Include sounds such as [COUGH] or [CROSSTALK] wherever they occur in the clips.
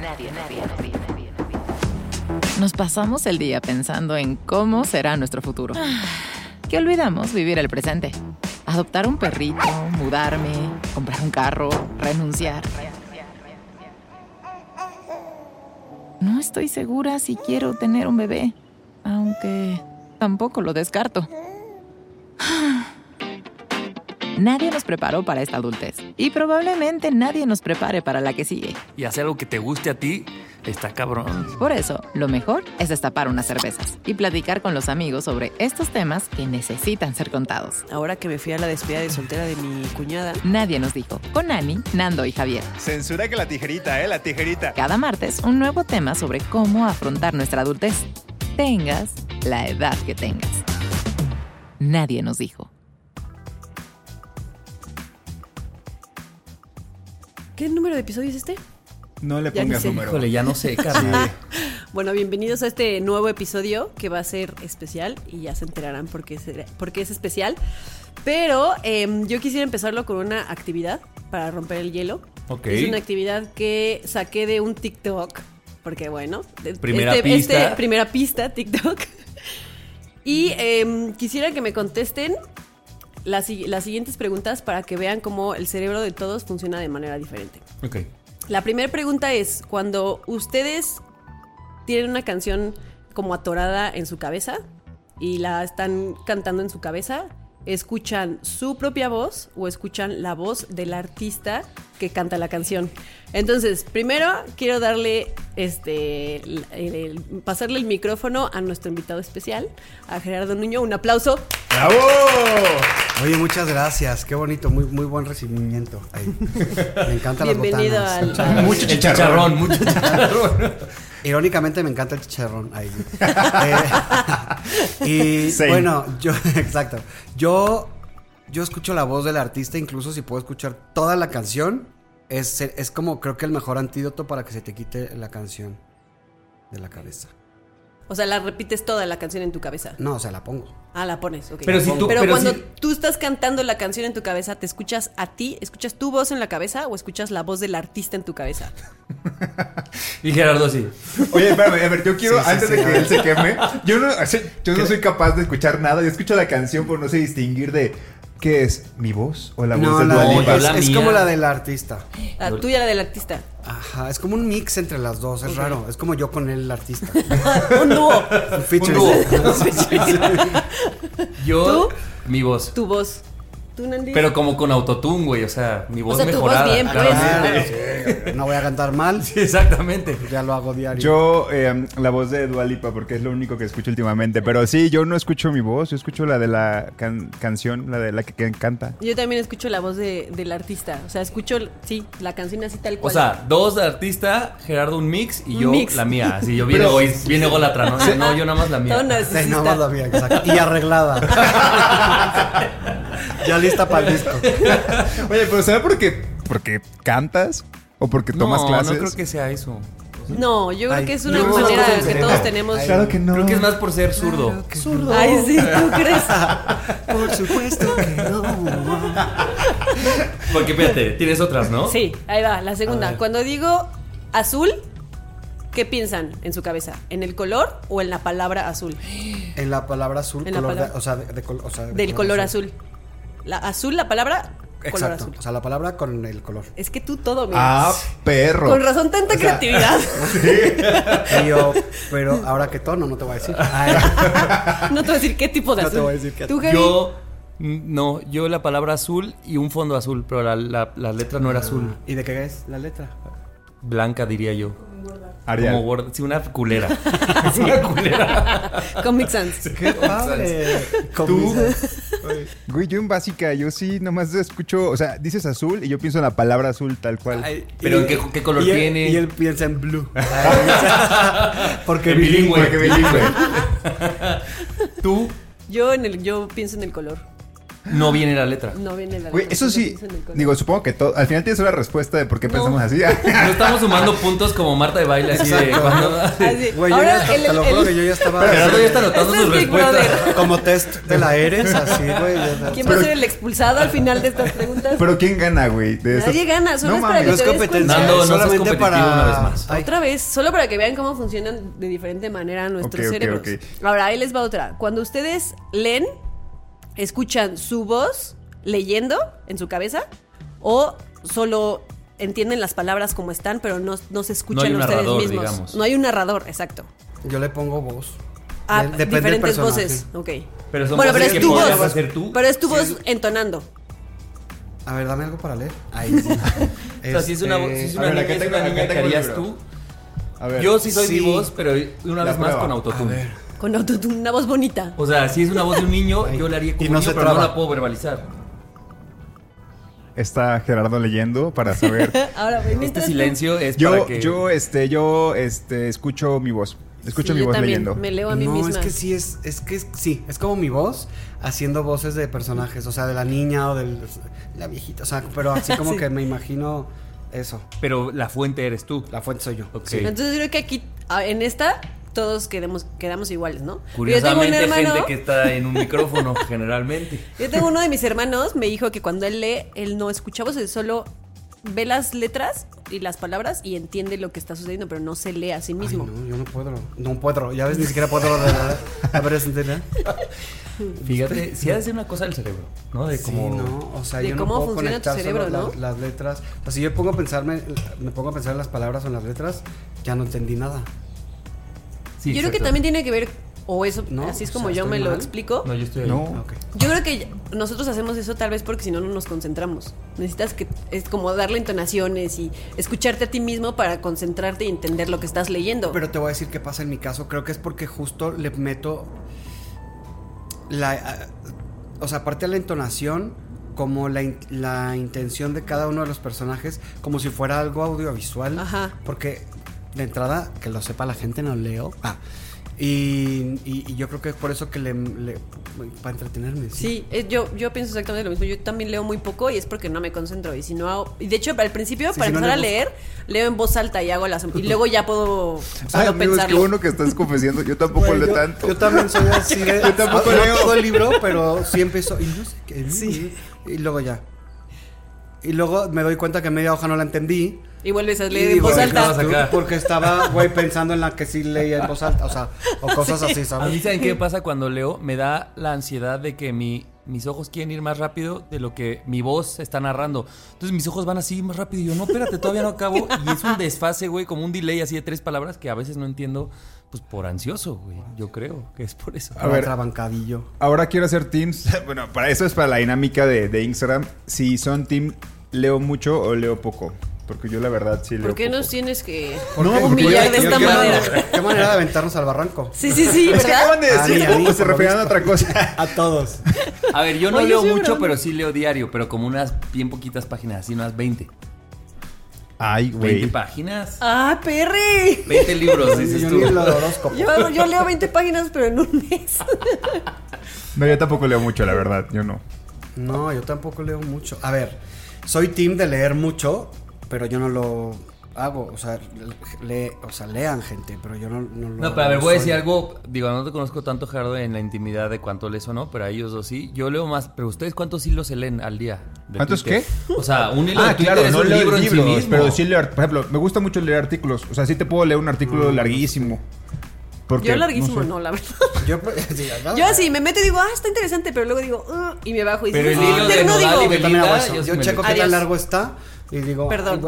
Nadie, nadie, nadie, nadie, Nos pasamos el día pensando en cómo será nuestro futuro. Que olvidamos vivir el presente. Adoptar un perrito, mudarme, comprar un carro, renunciar. No estoy segura si quiero tener un bebé, aunque tampoco lo descarto. Nadie nos preparó para esta adultez y probablemente nadie nos prepare para la que sigue. Y hacer algo que te guste a ti está cabrón. Por eso, lo mejor es destapar unas cervezas y platicar con los amigos sobre estos temas que necesitan ser contados. Ahora que me fui a la despedida de soltera de mi cuñada. Nadie nos dijo. Con Ani, Nando y Javier. Censura que la tijerita, ¿eh? La tijerita. Cada martes, un nuevo tema sobre cómo afrontar nuestra adultez. Tengas la edad que tengas. Nadie nos dijo. ¿Qué número de episodio es este? No le pongas número. Híjole, ya no sé, carnal. [LAUGHS] Bueno, bienvenidos a este nuevo episodio que va a ser especial y ya se enterarán por qué, será- por qué es especial. Pero em, yo quisiera empezarlo con una actividad para romper el hielo. Ok. Es una actividad que saqué de un TikTok, porque bueno, de- Primera este- pista. este- primera pista, TikTok. [LAUGHS] Y em, quisiera que me contesten las, las siguientes preguntas para que vean cómo el cerebro de todos funciona de manera diferente. ok. La primera pregunta es, cuando ustedes tienen una canción como atorada en su cabeza y la están cantando en su cabeza, ¿escuchan su propia voz o escuchan la voz del artista que canta la canción? Entonces, primero quiero darle este el- el- pasarle el micrófono a nuestro invitado especial, a Gerardo Nuño. Un aplauso. ¡Bravo! Oye, muchas gracias. Qué bonito, muy, muy buen recibimiento. ahí. Me encantan Bienvenido las al, botanas. al- Mucho chicharrón. chicharrón, mucho chicharrón. Irónicamente me encanta el chicharrón ahí. [LAUGHS] Eh, [LAUGHS] y Same. bueno, yo, [LAUGHS] exacto. Yo, yo escucho la voz del artista, incluso si puedo escuchar toda la canción. Es, es como creo que el mejor antídoto para que se te quite la canción de la cabeza. O sea, la repites toda la canción en tu cabeza. No, o sea, la pongo. Ah, la pones, ok. Pero si tú- Pero, pero cuando si- tú estás cantando la canción en tu cabeza, ¿te escuchas a ti? ¿Escuchas tu voz en la cabeza o escuchas la voz del artista en tu cabeza? [LAUGHS] Y Gerardo sí. Oye, espérame, a ver, yo quiero, Sí, sí, antes sí, de que él se queme, yo no, [LAUGHS] yo no soy capaz de escuchar nada. Yo escucho la canción, pero no sé distinguir de qué es mi voz o la voz No, de la Dua Lipa. es, como la del artista. La tuya, la del artista. Ajá, es como un mix entre las dos, es raro. Es como yo con el artista. [LAUGHS] Un dúo. Un feature. dúo. [LAUGHS] [LAUGHS] Yo, ¿Tú? mi voz. Tu voz. Pero como con autotune, güey. O sea, mi voz sea, tu voz mejorada. bien, pues. Sí, no voy a cantar mal, [LAUGHS] Sí, exactamente. ya lo hago diario. Yo, eh, la voz de Dualipa, porque es lo único que escucho últimamente. Pero sí, yo no escucho mi voz, yo escucho la de la can- canción, la de la que, que canta. Yo también escucho la voz de- del artista. O sea, escucho, sí, la canción así tal O cual. sea, dos de artista, Gerardo un mix y yo mix. la mía. Así yo [LAUGHS] bien, Pero- egoísta, bien ególatra, ¿no? No, yo nada más la mía. Sí, narcisista. no, más la mía, exacto. Y arreglada. [LAUGHS] ya lista para el disco. [LAUGHS] Oye, pero ¿será porque, porque cantas? ¿O porque tomas no, clases? no creo que sea eso. No, yo creo que es una no, manera no, no, que no, todos no. tenemos. Ay, Claro que no. Creo que es más por ser zurdo. Ay, sí, ¿tú [LAUGHS] crees? Por supuesto que no. Porque fíjate, tienes otras, ¿no? Sí, ahí va, la segunda. Cuando digo azul, ¿qué piensan en su cabeza? ¿En el color o en la palabra azul? En la palabra azul, En la color de- palabra- o sea, de, de col- o sea, de Del color azul. La azul, la palabra color Exacto. azul. O sea, la palabra con el color. Es que tú todo, mira. Ah, perro. Con razón tanta creatividad. [LAUGHS] Y yo, pero ahora qué tono, no te voy a decir. Ay, [LAUGHS] No te voy a decir qué tipo de No azul. te voy a decir qué- ¿Tú? Yo, no, yo la palabra azul y un fondo azul, pero la, la- la letra no era azul. ¿Y de qué es la letra? Blanca, diría yo. Arial. Como gorda. Sí, una culera. [LAUGHS] [LAUGHS] Sí, una culera. Comic Sans. ¡Qué padre! ¿Tú? Güey, yo en básica, yo sí nomás escucho, o sea, dices azul y yo pienso en la palabra azul tal cual. Ay, pero Y- ¿qué, qué color y él- tiene? Y él piensa en blue. [LAUGHS] Porque En bilingüe. bilingüe. bilingüe. Tú Yo en el, yo pienso en el color. No viene la letra. No viene la Güey, letra, eso sí, digo, supongo que todo, al final tienes una respuesta de por qué pensamos así. [LAUGHS] No estamos sumando puntos como Marta de baile así de cuando- [LAUGHS] Así. Güey, yo ya, el- te lo el- juro que yo ya estaba Pero Gerardo ya está anotando Este sus respuestas. Como test de la Eres, así, güey. ¿Quién va a ser el expulsado al final de estas preguntas? Pero ¿quién gana, güey? Nadie gana, solo es para mames. que No es te competencia, cuenta. Nando, no solamente competitivo para... una vez más. Ay, Otra vez, solo para que vean cómo funcionan de diferente manera nuestros Ok, ok, cerebros. ok. Ahora, ahí les va otra. Cuando ustedes leen, escuchan su voz leyendo en su cabeza o solo entienden las palabras como están, pero no, no se escuchan No hay un ustedes narrador, mismos. digamos. No hay un narrador, exacto. Yo le pongo voz. Ah, De- depende del diferentes personaje. voces. Ok. Pero son bueno, pero voces es que tu podrías voz. hacer tú. Pero es tu voz entonando. A ver, dame algo para leer. Ahí [LAUGHS] sí. [LAUGHS] O sea, si es una, voz- si es Este, una a ver, niña, acá es tengo- una acá niña que tengo el harías libro. tú. A ver. Yo sí soy Sí. mi voz, pero una La vez más prueba. con A autotune. ver. Con autotune, una voz bonita. O sea, si es una voz de un niño, yo le haría [LAUGHS] como Y un no niño, se pero no la puedo verbalizar. Está Gerardo leyendo para saber. [LAUGHS] Ahora, Este mientras tú- silencio es yo, para que... yo, este, yo, este, escucho mi voz. Escucho Sí, mi yo voz también, leyendo. Me leo a mí no, misma. es que sí, es, es que es- sí, es como mi voz haciendo voces de personajes, o sea, de la niña o de la viejita, o sea, pero [LAUGHS] así como Sí. que me imagino eso. Pero la fuente eres tú. La fuente soy yo. Ok. Sí. Entonces yo creo que aquí, ah, en esta, todos quedemos, quedamos iguales, ¿no? Yo tengo un Curiosamente, hermano, gente que está en un micrófono, [LAUGHS] generalmente. yo tengo uno de mis hermanos, me dijo que cuando él lee, él no escucha voces, solo ve las letras y las palabras y entiende lo que está sucediendo, pero no se lee a sí Ay, mismo. no, yo no puedo. No puedo. Ya ves, ni siquiera puedo. de verdad. [LAUGHS] A ver. Fíjate, si ha de ser una cosa del cerebro, ¿no? De Sí, como... no, o sea, De yo cómo no puedo funciona tu conectar cerebro, solo ¿no? las, las letras. O sea, si yo pongo a pensarme, me pongo a pensar en las palabras o en las letras, ya no entendí nada. Sí, yo creo que también tiene que ver, o eso, No, así es o como sea, yo me lo explico. No, yo estoy ahí. No. Ok. Yo creo que nosotros hacemos eso tal vez porque si no, no nos concentramos. Necesitas que es como darle entonaciones y escucharte a ti mismo para concentrarte y entender lo que estás leyendo. Pero te voy a decir qué pasa en mi caso. Creo que es porque justo le meto la. ah, o sea, aparte de la entonación, como la, in- la intención de cada uno de los personajes, como si fuera algo audiovisual. Ajá. Porque de entrada, que lo sepa la gente, no leo. Ah. Y, y- y yo creo que es por eso que le. le- para entretenerme. Sí. Sí, eh, yo, yo pienso exactamente lo mismo. Yo también leo muy poco y es porque no me concentro. Y si no hago- Y de hecho, al principio, Sí, para si no empezar a le leer, leo en voz alta y hago las. Y luego ya puedo Ay, solo amigos, qué pensarlo. bueno que estás confesando. Yo tampoco leo yo, tanto. yo también soy así de. [LAUGHS] Yo tampoco no leo. todo el libro, pero sí empiezo. Y no sé qué. Sí. Y luego ya. Y luego me doy cuenta que media hoja no la entendí. Y vuelves a Y leer en voz "Ay, alta. estabas acá". Porque estaba, güey, pensando en la que sí leía en voz alta. O sea, o cosas así, A mí, ¿sabes? ¿saben qué pasa cuando leo? Me da la ansiedad de que mi, mis ojos quieren ir más rápido de lo que mi voz está narrando. Entonces mis ojos van así más rápido y yo, no, espérate, todavía no acabo. Y es un desfase, güey, como un delay así de tres palabras que a veces no entiendo, pues por ansioso, güey. Yo creo que es por eso. A ver. Trabancadillo. Ahora quiero hacer teams. [LAUGHS] Bueno, para eso es para la dinámica de, de Instagram. Si son team, leo mucho o leo poco. Porque yo la verdad sí leo ¿Por qué poco. nos tienes que No, humillar yo- de esta manera? ¿Qué manera de aventarnos al barranco? Sí, sí, sí, Es que ¿verdad? acaban de A mí, decir, a mí, se referían a otra cosa. A todos. A ver, yo no Oye, leo mucho, pero sí leo diario, pero como unas bien poquitas páginas, así unas 20. Ay, 20 güey. páginas. ¡Ah, Perry! 20 libros, [LAUGHS] dices Yo tú. yo leo 20 páginas, pero en un mes. [LAUGHS] No, yo tampoco leo mucho, la verdad. Yo no. No, yo tampoco leo mucho. A ver, soy team de leer mucho, pero yo no lo hago. O sea, le, o sea lean gente, pero yo no, no lo No, pero a ver, voy a decir algo. Digo, no te conozco tanto, Gerardo, en la intimidad de cuánto lees o no, pero a ellos dos sí. Yo leo más. Pero ustedes, ¿cuántos hilos se leen al día? ¿Cuántos Twitter? O sea, un hilo Ah, de claro, es no un leo libro en sí libros, mismo. pero sí leo, por ejemplo, me gusta mucho leer artículos. O sea, sí te puedo leer un artículo larguísimo. Porque, Yo larguísimo sé. no, la verdad. Yo, [LAUGHS] sí, ¿verdad? Yo así me meto y digo, ah, está interesante, pero luego digo, "Ah", y me bajo y Pero digo, el "Ah, hilo de no digo, y Yo también hago Belinda, eso. yo sí checo qué tan largo está y digo, Perdón.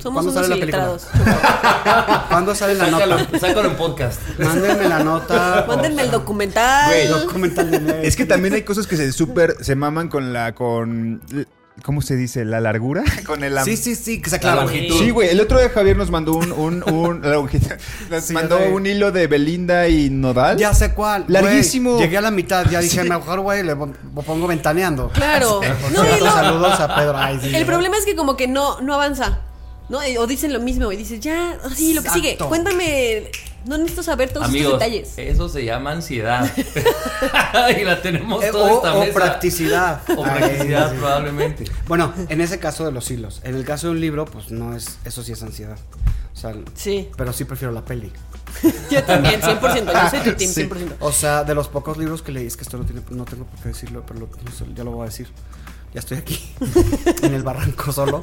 Somos ¿cuándo unos sale la película? [LAUGHS] ¿Cuándo sale la Sácalo, nota? sácalo en podcast. Mándenme la nota. Mándenme el documental. Güey, Documental de Es que también hay cosas que se súper se maman con la con ¿cómo se dice? ¿La largura? [LAUGHS] Con el... Sí, sí, sí, que se La claro. longitud. Sí, güey. El otro día Javier nos mandó un... un, un- [LAUGHS] la longitud- nos Sí, mandó un hilo de Belinda y Nodal. Ya sé cuál. güey. Larguísimo. Llegué a la mitad, ya dije, [LAUGHS] mejor, güey, le pongo ventaneando. Claro. No, saludos a Pedro. Ay, sí, El problema es que como que no, no avanza. ¿No? O dicen lo mismo y dices, ya, sí, lo que sigue. Cuéntame. No necesito saber todos Amigos, estos detalles. eso se llama ansiedad. [LAUGHS] y la tenemos Eh, toda o, esta o mesa. practicidad. [LAUGHS] O practicidad, probablemente. Bueno, en ese caso de los hilos. En el caso de un libro, pues no es. Eso sí es ansiedad. O sea, Sí. pero sí prefiero la peli. [LAUGHS] Yo también, 100%. Yo soy tu team, Sí. 100%. O sea, de los pocos libros que leí, es que esto no, tiene, no tengo por qué decirlo, pero lo- no sé, ya lo voy a decir. Ya estoy aquí, en el barranco solo.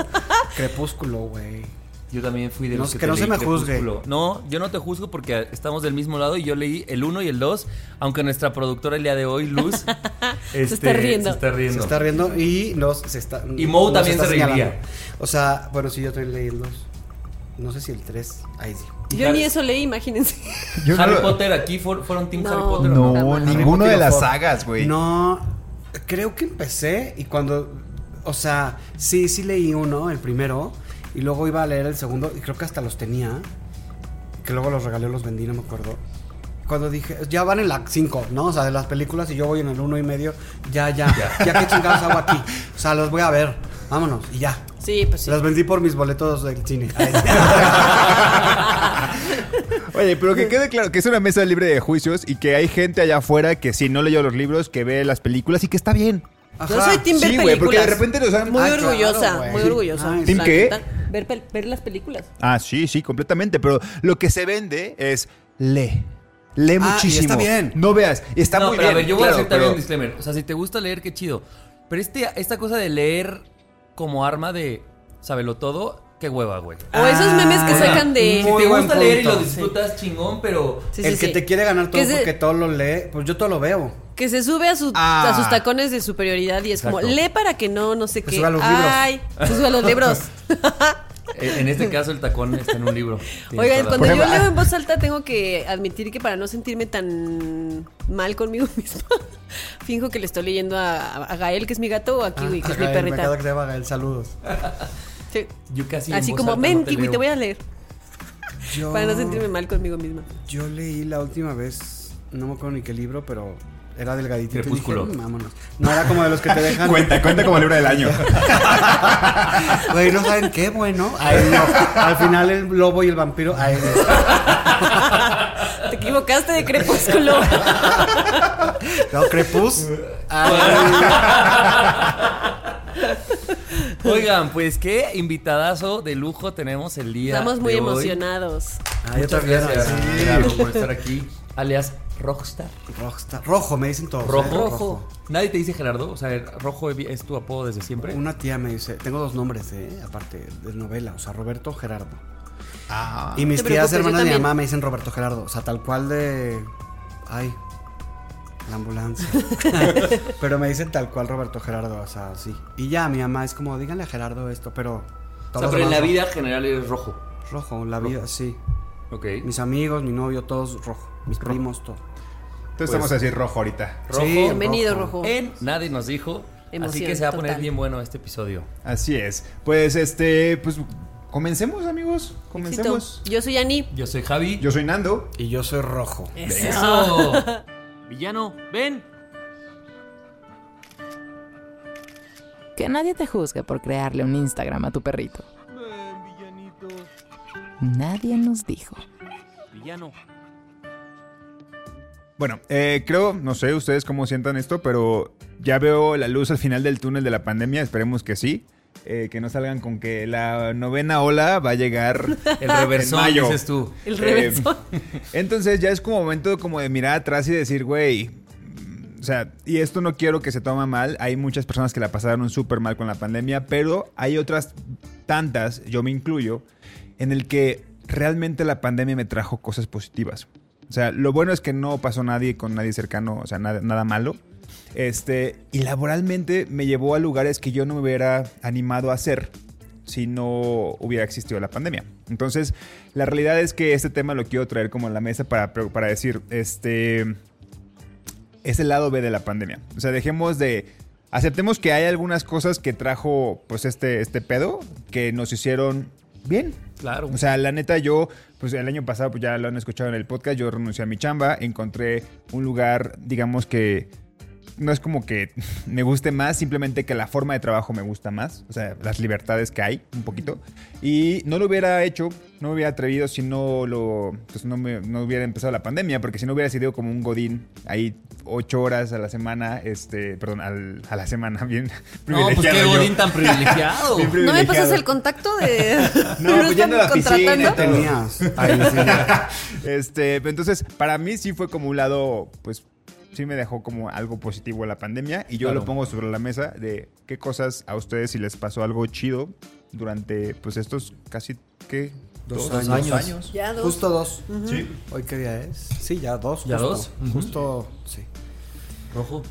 Crepúsculo, güey. Yo también fui de No, los que, que te no se me juzgue. No, yo no te juzgo porque estamos del mismo lado y yo leí el 1 y el 2, aunque nuestra productora el día de hoy, Luz, [LAUGHS] este, está riendo. Se está riendo. Se está riendo y nos se está. Y Mo también está se reiría. O sea, bueno, sí, yo también leí el 2. No sé si el 3. Ahí sí. Yo Harry- ni eso leí, imagínense. Yo no Harry Potter, aquí for- fueron Team No. Harry Potter. ¿o No, ninguno de las sagas, güey. No, creo que empecé y cuando, o sea, sí, sí leí uno, el primero, y luego iba a leer el segundo, y creo que hasta los tenía, que luego los regalé o los vendí, no me acuerdo. Cuando dije, ya van en la 5, ¿no? O sea, de las películas y yo voy en el uno y medio, ya, ya, ya, qué chingados hago aquí. [LAUGHS] O sea, los voy a ver, vámonos, y ya. Sí, pues sí. Los vendí por mis boletos del cine. [LAUGHS] Oye, pero que quede claro que es una mesa libre de juicios y que hay gente allá afuera que si no leyó los libros, que ve las películas y que está bien. Yo Ajá. soy team ver Sí, güey, porque de películas. repente nos han- Muy Ah, claro, orgullosa, muy orgullosa. Ay, ¿Team La qué? Ver, ver las películas. Ah, sí, sí, completamente. Pero lo que se vende es lee. Lee Ah, y muchísimo. está bien. No veas. y Está no, muy pero bien. a ver, yo voy claro, a hacer también pero- un disclaimer. O sea, si te gusta leer, qué chido. Pero este, esta cosa de leer como arma de sábelo todo, qué hueva, güey. O esos memes que Ah, sacan de. si te gusta leer y lo disfrutas chingón, pero Sí, sí, el que sí. te quiere ganar todo Que se- porque todo lo lee, pues yo todo lo veo. Que se sube a, su- Ah. a sus tacones de superioridad y es como, Exacto. lee para que no, no sé Que qué. suba los libros. Ay, se sube a los libros. [LAUGHS] en este caso el tacón está en un libro. [LAUGHS] Tienes Oigan, cuando yo leo ah. en voz alta tengo que admitir que para no sentirme tan mal conmigo [LAUGHS] misma, finjo que le estoy leyendo a, a Gael, que es mi gato, o a Kiwi, que es mi Ay, Me perrita. acaba que te va Gael, saludos. [LAUGHS] Sí. Yo casi en Así voz como, alta ven, no te Kiwi, leo". te voy a leer. Yo, Para no sentirme mal conmigo misma. Yo leí la última vez, no me acuerdo ni qué libro, pero era delgadito. Crepúsculo. vámonos. No era como de los que te [LAUGHS] dejan. Cuenta, cuenta como libro del año. [LAUGHS] Güey, no saben qué bueno. Ay, no. Al final el lobo y el vampiro. Ay, no. [LAUGHS] Te equivocaste de crepúsculo. No, crepús. Oigan, pues qué invitadazo de lujo tenemos el día. Estamos muy de hoy. emocionados. ay, yo Muchas también. gracias, Sí. Por estar aquí. Alias Rockstar. Rockstar. Rojo, me dicen todos. Rojo. ¿eh? Rojo. Nadie te dice Gerardo, o sea, Rojo es tu apodo desde siempre. Una tía me dice, tengo dos nombres, eh, aparte de novela, o sea, Roberto Gerardo. Ah. y mis tías hermanas de mi mamá me dicen Roberto Gerardo, o sea, tal cual de ay, la ambulancia. [LAUGHS] [LAUGHS] pero me dicen tal cual Roberto Gerardo, o sea, sí. Y ya mi mamá es como, díganle a Gerardo esto, pero o sea, pero en la vida general eres rojo. rojo, la vida, sí. Ok. Mis amigos, mi novio, todos rojo, mis primos, todo. Entonces vamos a decir rojo ahorita. Rojo. Sí, Bienvenido, rojo. Rojo. En Nadie nos dijo. así que se va a poner total. bien bueno este episodio. Así es. Pues este, pues comencemos, amigos. Comencemos. Yo soy Ani. Yo soy Javi. Yo soy Nando. Y yo soy rojo. Eso. [LAUGHS] Villano, ven. Que nadie te juzgue por crearle un Instagram a tu perrito. Nadie nos dijo. Villano. Bueno, eh, creo, no sé ustedes cómo sientan esto, pero ya veo la luz al final del túnel de la pandemia. Esperemos que sí. Eh, que no salgan con que la novena ola va a llegar El reversón, en mayo. dices tú. El Eh, reverso. [LAUGHS] entonces ya es como momento como de mirar atrás y decir, güey, mm, o sea, y esto no quiero que se tome mal, hay muchas personas que la pasaron súper mal con la pandemia, pero hay otras tantas, yo me incluyo, en el que realmente la pandemia me trajo cosas positivas. O sea, lo bueno es que no pasó nadie con nadie cercano, o sea, nada, nada malo. Este, y laboralmente me llevó a lugares que yo no me hubiera animado a hacer si no hubiera existido la pandemia. Entonces, la realidad es que este tema lo quiero traer como a la mesa para, para decir, este, es el lado B de la pandemia. O sea, dejemos de aceptemos que hay algunas cosas que trajo pues este, este pedo que nos hicieron bien. Claro. O sea, la neta, yo, pues el año pasado, pues ya lo han escuchado en el podcast, yo renuncié a mi chamba, encontré un lugar, digamos que no es como que [LAUGHS] me guste más, simplemente que la forma de trabajo me gusta más, o sea, las libertades que hay, un poquito. Y no lo hubiera hecho, no me hubiera atrevido si no lo, pues no, me, no hubiera empezado la pandemia, porque si no hubiera sido como un godín ahí ocho horas a la semana, este, perdón, al- a la semana, [LAUGHS] bien No, pues privilegiado qué yo. godín tan [LAUGHS] privilegiado. Bien ¿No me privilegiado. pasas el contacto de.? No, pues yendo a la piscina. Tenías. Ahí sí. Este, pero entonces, para mí sí fue como un lado, pues, sí me dejó como algo positivo la pandemia. Y yo Claro. lo pongo sobre la mesa de qué cosas a ustedes si les pasó algo chido durante, pues, estos casi, ¿qué? Dos, Dos años. años. Ya dos. Justo dos. Sí. ¿Hoy qué día es? Sí, ya dos. ¿Ya justo. dos? Justo, sí. Rojo.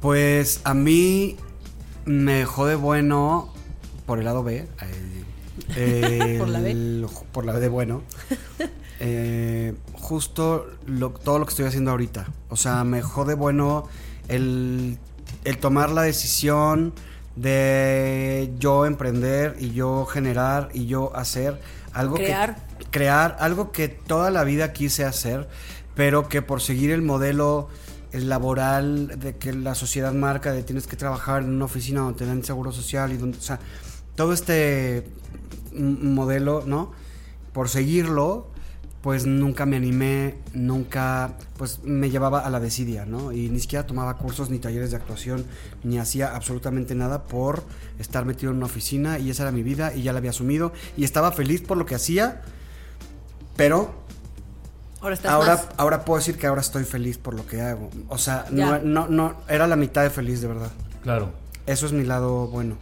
Pues a mí me dejó de bueno por el lado B. eh, [LAUGHS] Por la B. el- Por la B de bueno. [LAUGHS] Eh, justo lo- todo lo que estoy haciendo ahorita. O sea, me dejó de bueno el, el tomar la decisión de yo emprender y yo generar y yo hacer algo Crear. que crear algo que toda la vida quise hacer, pero que por seguir el modelo el laboral de que la sociedad marca de tienes que trabajar en una oficina donde te dan seguro social y donde, o sea, todo este modelo, ¿no? Por seguirlo, pues nunca me animé, nunca, pues me llevaba a la desidia, ¿no? Y ni siquiera tomaba cursos ni talleres de actuación, ni hacía absolutamente nada por estar metido en una oficina y esa era mi vida y ya la había asumido y estaba feliz por lo que hacía, pero Ahora estás ahora, más. ahora puedo decir que ahora estoy feliz por lo que hago. O sea, no, no, no, era la mitad de feliz, de verdad. Claro. Eso es mi lado bueno.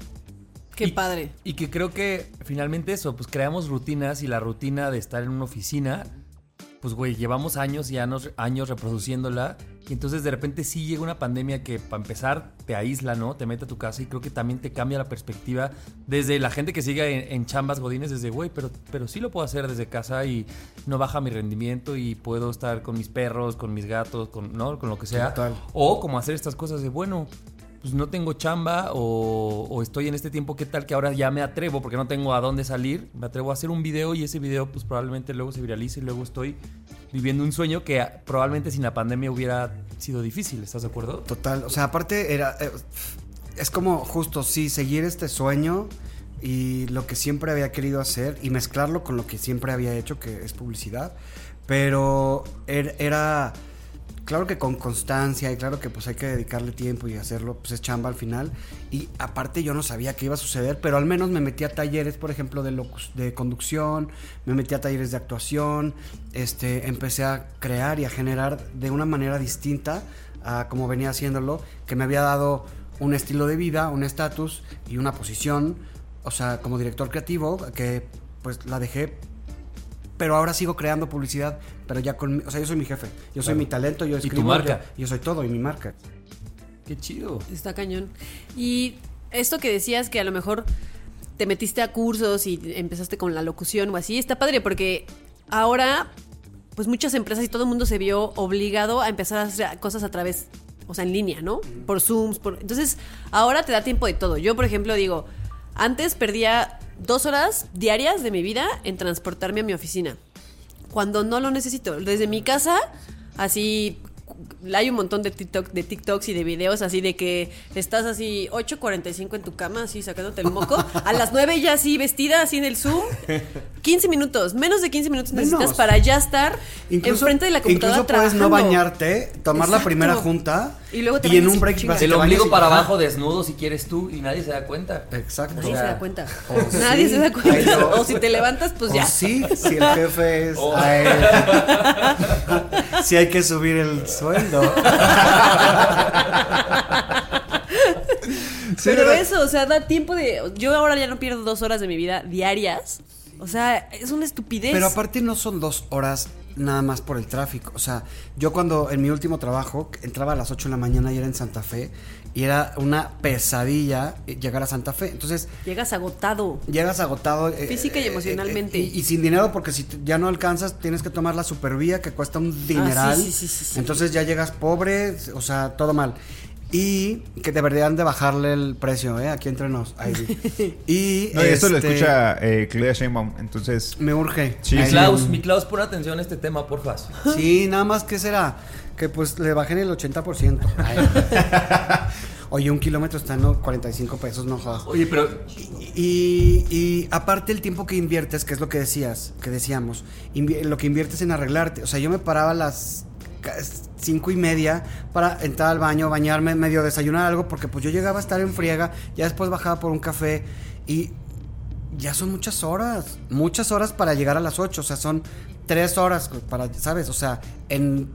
Qué Y- padre. Y que creo que finalmente eso, pues creamos rutinas y la rutina de estar en una oficina, pues güey, llevamos años y años, años reproduciéndola. Y entonces de repente sí llega una pandemia que para empezar te aísla, ¿no? Te mete a tu casa y creo que también te cambia la perspectiva desde la gente que sigue en, en chambas godines, desde güey, pero, pero sí lo puedo hacer desde casa y no baja mi rendimiento y puedo estar con mis perros, con mis gatos, con, ¿no? con lo que sea. Total. O como hacer estas cosas de, bueno, pues no tengo chamba o, estoy en este tiempo, ¿qué tal que ahora ya me atrevo porque no tengo a dónde salir? Me atrevo a hacer un video y ese video pues probablemente luego se viralice y luego estoy viviendo un sueño que ah, probablemente sin la pandemia hubiera sido difícil, ¿estás de acuerdo? Total. O sea, aparte era. eh, es como justo, sí, seguir este sueño y lo que siempre había querido hacer y mezclarlo con lo que siempre había hecho, que es publicidad. Pero er- era. Claro que con constancia y claro que pues hay que dedicarle tiempo y hacerlo, pues es chamba al final. Y aparte yo no sabía qué iba a suceder, pero al menos me metí a talleres, por ejemplo, de, de conducción, me metí a talleres de actuación, este, empecé a crear y a generar de una manera distinta a como venía haciéndolo, que me había dado un estilo de vida, un estatus y una posición, o sea, como director creativo, que pues la dejé pero ahora sigo creando publicidad, pero ya con, mi- o sea, yo soy mi jefe, yo soy Claro. mi talento, yo Y tu escribo, marca. Yo, yo soy todo y mi marca. Qué chido. Está cañón. Y esto que decías que a lo mejor te metiste a cursos y empezaste con la locución o así, está padre porque ahora pues muchas empresas y todo el mundo se vio obligado a empezar a hacer cosas a través, o sea, en línea, ¿no? Por Zooms, por... Entonces, ahora te da tiempo de todo. Yo, por ejemplo, digo, antes perdía dos horas diarias de mi vida en transportarme a mi oficina cuando no lo necesito. Desde mi casa, así hay un montón de TikTok, de TikToks y de videos así de que estás así 8.45 en tu cama, así sacándote el moco, a las 9 ya así vestida, así en el Zoom, 15 minutos, menos de 15 minutos necesitas Menos. para ya estar enfrente de la computadora incluso puedes no bañarte, tomar la primera junta Y luego te y en un break chingas. vas El ombligo para Ajá. abajo desnudo si quieres tú y nadie se da cuenta. Exacto. Nadie O se sea, da cuenta. o Nadie sí, se da cuenta. O si te levantas, pues O ya. sí, si el jefe es Oh. a él. [LAUGHS] si hay que subir el sueldo. [LAUGHS] Pero ¿verdad? eso, o sea, da tiempo de. Yo ahora ya no pierdo dos horas de mi vida diarias. O sea, es una estupidez. Pero aparte no son dos horas nada más por el tráfico. O sea, yo cuando en mi último trabajo entraba a las 8 de la mañana y era en Santa Fe y era una pesadilla llegar a Santa Fe. Entonces Llegas agotado. llegas agotado. eh, Física y eh, emocionalmente. eh, y, y sin dinero porque si ya no alcanzas tienes que tomar la supervía que cuesta un dineral. Ah, sí, sí, sí, sí. Entonces ya llegas pobre, o sea, todo mal. Y que deberían de bajarle el precio, ¿eh? Aquí entre nos. Ahí. [LAUGHS] Y No, y esto lo este, escucha eh, Claudia Sheinbaum, entonces... Me urge. Sí, sí. Klaus, mi Klaus, pon atención a este tema, porfa. [LAUGHS] Sí, nada más que será. Que pues le bajen el 80%. Ay. [LAUGHS] Oye, un kilómetro está en los 45 pesos, no jodas. Oye, pero Y, y aparte el tiempo que inviertes, que es lo que decías, que decíamos, lo que inviertes en arreglarte. O sea, yo me paraba a las cinco y media para entrar al baño, bañarme, medio desayunar algo, porque pues yo llegaba a estar en friega, ya después bajaba por un café y ya son muchas horas, muchas horas para llegar a las 8, o sea, son tres horas para, ¿sabes? O sea, en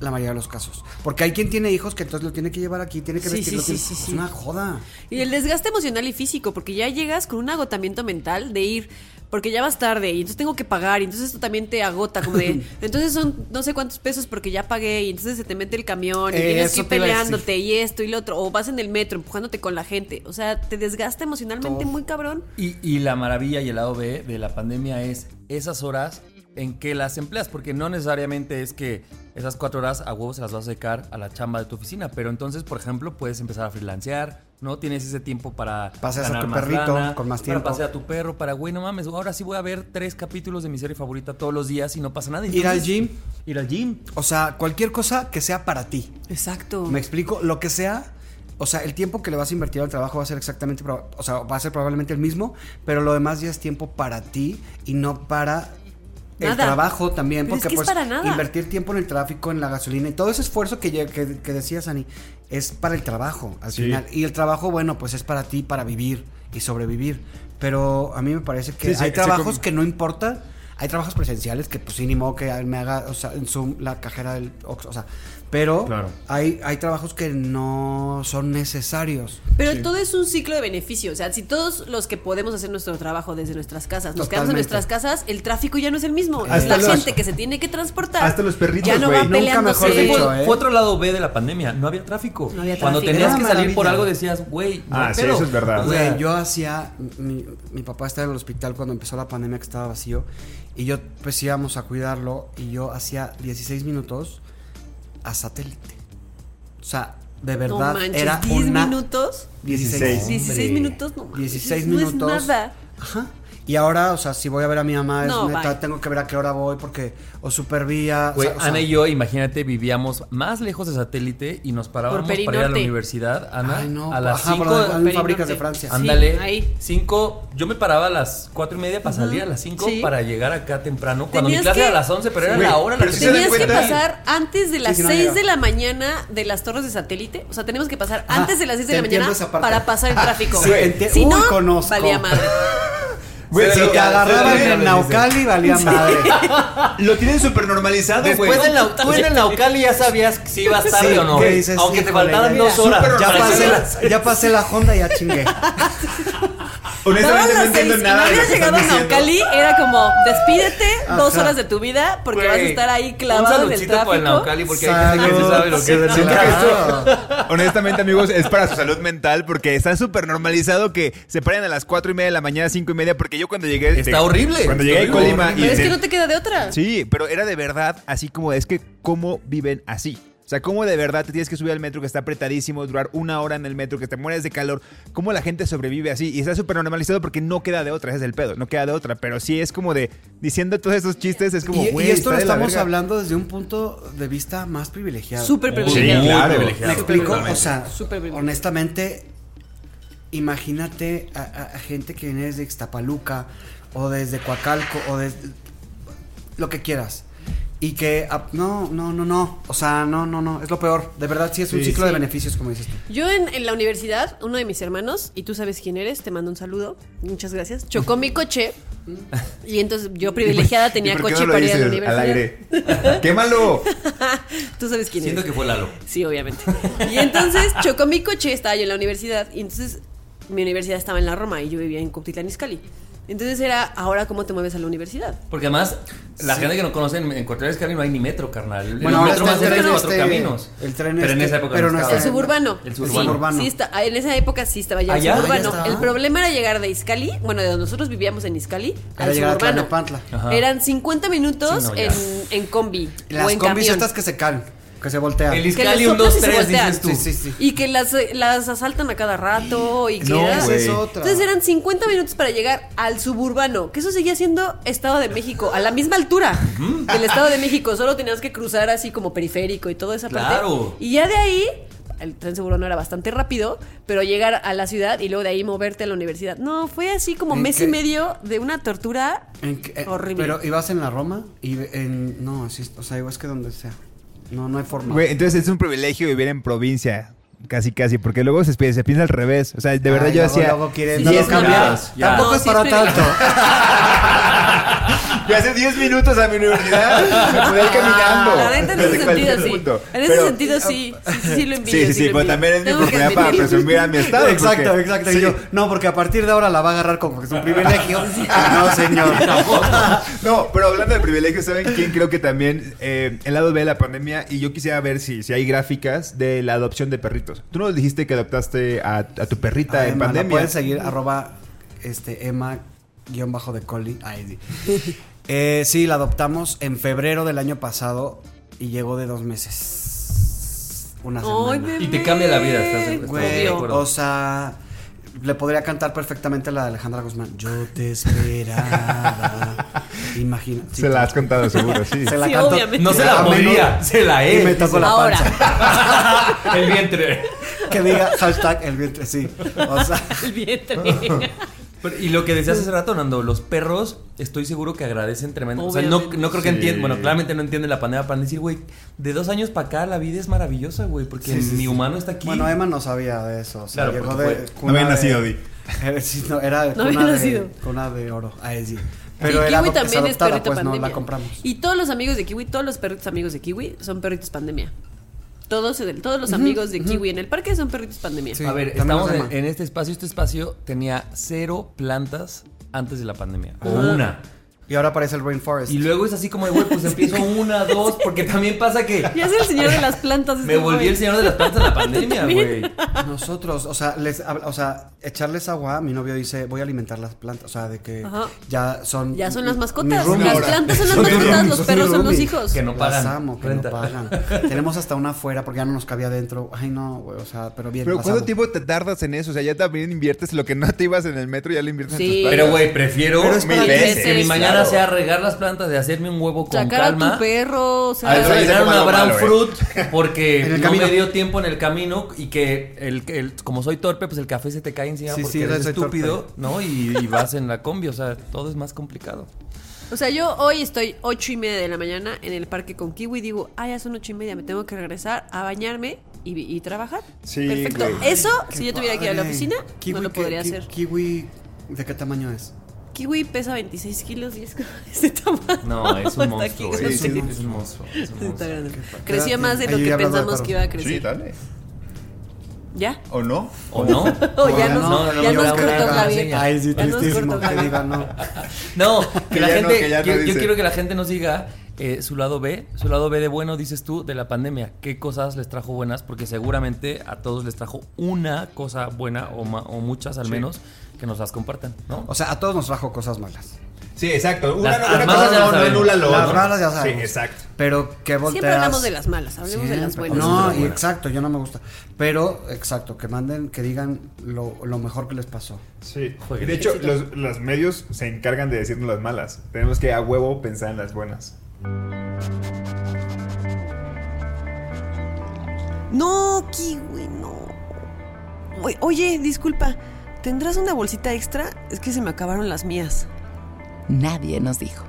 la mayoría de los casos. Porque hay quien tiene hijos que entonces lo tiene que llevar aquí, tiene que Sí, vestirlo. sí, sí, tiene- sí, es sí. una joda. Y el desgaste emocional y físico, porque ya llegas con un agotamiento mental de ir, porque ya vas tarde y entonces tengo que pagar y entonces esto también te agota, como de, [LAUGHS] entonces son no sé cuántos pesos porque ya pagué y entonces se te mete el camión y Eh, tienes que ir peleándote y esto y lo otro, o vas en el metro empujándote con la gente, o sea, te desgasta emocionalmente Todo. muy cabrón. Y, y la maravilla y el lado B de la pandemia es esas horas en que las empleas, porque no necesariamente es que esas cuatro horas a huevos se las vas a secar a la chamba de tu oficina, pero entonces, por ejemplo, puedes empezar a freelancear, ¿no? Tienes ese tiempo para Paseas a tu más perrito lana, con más Para tiempo. pasear a tu perro, para, güey, no mames, ahora sí voy a ver tres capítulos de mi serie favorita todos los días y no pasa nada. Ir al gym. Ir al gym. O sea, cualquier cosa que sea para ti. Exacto. Me explico, lo que sea. O sea, el tiempo que le vas a invertir al trabajo va a ser exactamente, o sea, va a ser probablemente el mismo, pero lo demás ya es tiempo para ti y no para el Nada. trabajo también, Pero es porque que es pues para nada. invertir tiempo en el tráfico, en la gasolina y todo ese esfuerzo que, que, que decías, Ani, es para el trabajo al Sí. final. Y el trabajo, bueno, pues es para ti, para vivir y sobrevivir. Pero a mí me parece que Sí, sí, hay trabajos que no importa. Hay trabajos presenciales que pues sí, ni modo que me haga, o sea, en Zoom la cajera del Oxxo, o sea, pero Claro. hay, hay trabajos que no son necesarios. Pero todo es un ciclo de beneficio. O sea, si todos los que podemos hacer nuestro trabajo desde nuestras casas nos quedamos en nuestras casas, el tráfico ya no es el mismo. Hasta la los- gente que se tiene que transportar. hasta los perritos, Ya no güey. va Nunca peleándose. mejor dicho, Fue, ¿eh? fue otro lado B de la pandemia, no había tráfico. No había Cuando tráfico. tenías Era que salir por algo decías, güey, no Ah, sí, eso es verdad. O sea, Güey, yo hacía, mi, mi papá estaba en el hospital cuando empezó la pandemia que estaba vacío y yo pues íbamos a cuidarlo y yo hacía 16 minutos a satélite. O sea, de No verdad manches, era 10 una... minutos. 16. 16 minutos, no mames, 16 no minutos. es nada. Ajá. Y ahora, o sea, si voy a ver a mi mamá, es No, neta, bye. tengo que ver a qué hora voy porque o supervía. o Güey, sea, o sea, Ana y yo, imagínate, vivíamos más lejos de satélite y nos parábamos para ir a la universidad, Ana, Ay, no, a las ajá, 5 por donde- Perinorte. fábricas de Francia. Ándale, ahí. 5, yo me paraba a las cuatro y media para salir a las 5 Sí. para llegar acá temprano. Cuando mi Tenías clase que- era a las 11, pero era la hora en la Tenías que pasar antes de las sí, no 6 llega. de la mañana de las torres de satélite. O sea, tenemos que pasar antes de las 6 de la mañana para pasar el tráfico. Si no, valía madre. [LAUGHS] Güey, si te agarraban en Naucali, valía madre. Lo tienen súper normalizado, güey. Después del Nau- tú en el Naucali ya sabías si ibas tarde Sí, o no. ¿qué dices? Aunque te Híjole, faltaran ya- dos horas. Ya pasé, la, ya pasé la Honda y ya chingué. [LAUGHS] Honestamente no entiendo nada no de hubieras que llegado a. Naucali, era como, despídete dos Ajá. horas de tu vida porque vas a estar ahí Un clavado en el tráfico. por el Naucali porque hay gente que sí Salud. sabe lo que es el Sí, claro. Honestamente, amigos, es para su salud mental porque está súper normalizado que se paren a las cuatro y media de la mañana, cinco y media, porque yo cuando llegué... Está horrible, Cuando llegué a. Colima y... Pero es que no te queda de otra. Sí, pero era de verdad así como es que cómo viven así. O sea, cómo de verdad te tienes que subir al metro que está apretadísimo, durar una hora en el metro, que te mueres de calor. ¿Cómo la gente sobrevive así? Y está súper normalizado porque no queda de otra, ese es el pedo, no queda de otra. Pero sí es como de, diciendo todos esos chistes, es como, Y, y esto lo estamos verga. hablando desde un punto de vista más privilegiado. Súper Sí, privilegiado. ¿Me privilegiado. explico? O sea, privilegiado. honestamente, imagínate a, a- a gente que viene desde Ixtapaluca o desde Coacalco o desde lo que quieras. Y que, ah, no, no, no, no. O sea, no, no, no. Es lo peor. De verdad, sí es un Sí, ciclo de beneficios, como dices tú. Yo en, en la universidad, uno de mis hermanos, y tú sabes quién eres, te mando un saludo, muchas gracias, chocó mi coche [LAUGHS] y entonces yo privilegiada tenía ¿Y por qué coche no lo para ir a la universidad. al aire? ¡Quémalo! [LAUGHS] Tú sabes quién Siento eres. que fue Lalo. Sí, obviamente. Y entonces chocó mi coche, estaba yo en la universidad, y entonces mi universidad estaba en la Roma y yo vivía en Cuautitlán Izcalli. Entonces era, ahora cómo te mueves a la universidad. Porque además, la gente que no conoce, en en Cortés Cali no hay ni metro, carnal. El Bueno, ahora metro más el cerca es tren cuatro este, caminos. el tren pero en este, esa época pero no estaba. El suburbano. El Sí, suburbano. Sí, está, en esa época sí estaba ya ¿Ah, el suburbano. El problema era llegar de Izcali, bueno, de donde nosotros vivíamos en Izcali, Era al llegar a suburbano. Ajá. Eran 50 minutos Sí, no, en, en combi Las o en combis camión. estas que se caen. Que se voltea. El Que Iscali un 2, soplas y se 3, voltean. dices tú. Sí, sí, sí. Y que las, las asaltan a cada rato y que No, era- güey. es otra. Entonces eran 50 minutos para llegar al suburbano, que eso seguía siendo Estado de México, a la misma altura del Estado de México, solo tenías que cruzar así como periférico y toda esa parte. Claro. Y ya de ahí, el tren suburbano era bastante rápido, pero llegar a la ciudad y luego de ahí moverte a la universidad. No, fue así como ¿En mes qué? y medio de una tortura En eh, horrible. Pero ibas en la Roma y en. No, sí, o sea, es que donde sea. No, no hay forma. Güey, entonces es un privilegio vivir en provincia. Casi, casi, porque luego se, se piensa al revés. O sea, de verdad Ay, yo luego- hacía luego quieren- Sí, no sí, lo cambias. Tampoco No, es sí para es tanto. [LAUGHS] Yo hace 10 minutos a mi universidad me podía ir caminando. La neta, en ese sentido, sí. punto. En ese Pero- sentido, sí. Sí, sí, sí lo envidio. Sí, sí, sí, lo pero también es mi oportunidad para presumir a mi estado. Exacto, porque- exacto. Sí. Y yo, no, porque a partir de ahora la va a agarrar como que es un privilegio. [LAUGHS] no, señor. [LAUGHS] No, pero hablando de privilegios, ¿saben quién creo que también eh, el lado B de la pandemia? Y yo quisiera ver si, si hay gráficas de la adopción de perritos. Tú nos dijiste que adoptaste a, a tu perrita Ah, en Emma, la pandemia. pueden seguir arroba este, Emma guion bajo de Coli. Ay, sí. Eh, sí, la adoptamos en febrero del año pasado y llegó de dos meses. Una semana. Y te cambia la vida, ¿estás de acuerdo? o sea, le podría cantar perfectamente la de Alejandra Guzmán. Yo te esperaba. [LAUGHS] Imagina. sí, Se la has contado seguro, sí. Se la Sí, canto. obviamente. No se la A menudo. podría, se la Y es. me toco la Ahora. panza. [LAUGHS] El vientre. Que diga hashtag el vientre, sí. O sea, El vientre. [LAUGHS] Pero- y lo que decías hace rato, Nando, los perros estoy seguro que agradecen tremendo. O sea, no, no creo que Sí. entiendan, bueno, claramente no entienden la pandemia para decir, güey, de dos años para acá la vida es maravillosa, güey, porque Sí, sí, mi sí. humano está aquí. Bueno, Emma no sabía de eso. O sea, Claro, llegó porque de. fue- cuna no había de- nacido, Di. [LAUGHS] No, era No cuna, había de, cuna de oro. Ay, sí. Pero era Kiwi también es perrito pues pandemia. no la compramos. Y todos los amigos de Kiwi, todos los perritos amigos de Kiwi son perritos pandemia. Todos, todos los amigos de Kiwi en el parque son perritos pandemia. Sí. A ver, estamos en, en este espacio. Este espacio tenía cero plantas antes de la pandemia. O una. Y ahora aparece el Rainforest. Y luego es así como de, güey, pues empiezo [LAUGHS] una, dos, porque también pasa que Ya es el señor de las plantas. me volví güey. el señor de las plantas en la [LAUGHS] pandemia, güey. Nosotros, o sea, les, o sea, echarles agua, mi novio dice, voy a alimentar las plantas, o sea, de que Ajá. ya son... Ya son las mascotas. Las plantas son las [LAUGHS] mascotas, roomies, los perros son los hijos. Que no Las pagan. amo, que renta. no pagan. Tenemos hasta una afuera porque ya no nos cabía adentro. Ay, no, güey, o sea, pero bien. Pero las ¿cuánto tiempo te tardas en eso? O sea, ya también inviertes lo que no te ibas en el metro, ya lo inviertes Sí. en tus plantas. Pero, güey, prefiero Pero mil veces veces, que mi mañana claro. sea regar las plantas, de hacerme un huevo con Sacar calma. a tu perro, o sea, A desayunar una brown malo, fruit porque [LAUGHS] no camino. me dio tiempo en el camino y que el, el- como soy torpe, pues el café se te cae encima Sí, porque sí, eres estúpido, torpe. ¿no? Y, y vas en la combi, o sea, todo es más complicado. O sea, yo hoy estoy ocho y media de la mañana en el parque con Kiwi y digo, ah, ya son ocho y media, me tengo que regresar a bañarme y, y trabajar. Sí, Perfecto. güey. Eso, si yo tuviera que ir a la padre. oficina, Kiwi, no lo ¿qué- podría ki- hacer. Kiwi, ¿de qué tamaño es? Kiwi pesa 26 kilos y es como este tamaño. No, es un monstruo, sé. es, un- es un monstruo. es un monstruo. Creció más de lo que pensamos que iba a Sí, crecer. dale. ¿Ya? ¿O no? ¿O no? [LAUGHS] O ya no, nos, no, no, ya no, nos no, cortó no, no, Javier. Ay, sí, Ya nos tristísimo cortó que diga no. [LAUGHS] No, [LAUGHS] que Que la gente. yo quiero que la gente nos diga eh, su lado B, su lado B de bueno, dices tú, de la pandemia. ¿Qué cosas les trajo buenas? Porque seguramente a todos les trajo una cosa buena o, ma- o muchas al menos que nos las compartan, ¿no? O sea, a todos nos trajo cosas malas. Sí, exacto. Una, Las- una las cosa malas ya no, no anula lo Las malas ya sabemos. Sí, exacto. Pero que volteas... Siempre hablamos de las malas, hablemos de las buenas. No, y buenas. exacto, yo no me gusta. Pero, exacto, que manden, que digan lo, lo mejor que les pasó. Sí. Joder. Y de hecho, los, los medios se encargan de decirnos las malas. Tenemos que a huevo pensar en las buenas. No, Kiwi, no. Oye, Oye, disculpa, ¿tendrás una bolsita extra? Es que se me acabaron las mías. Nadie nos dijo.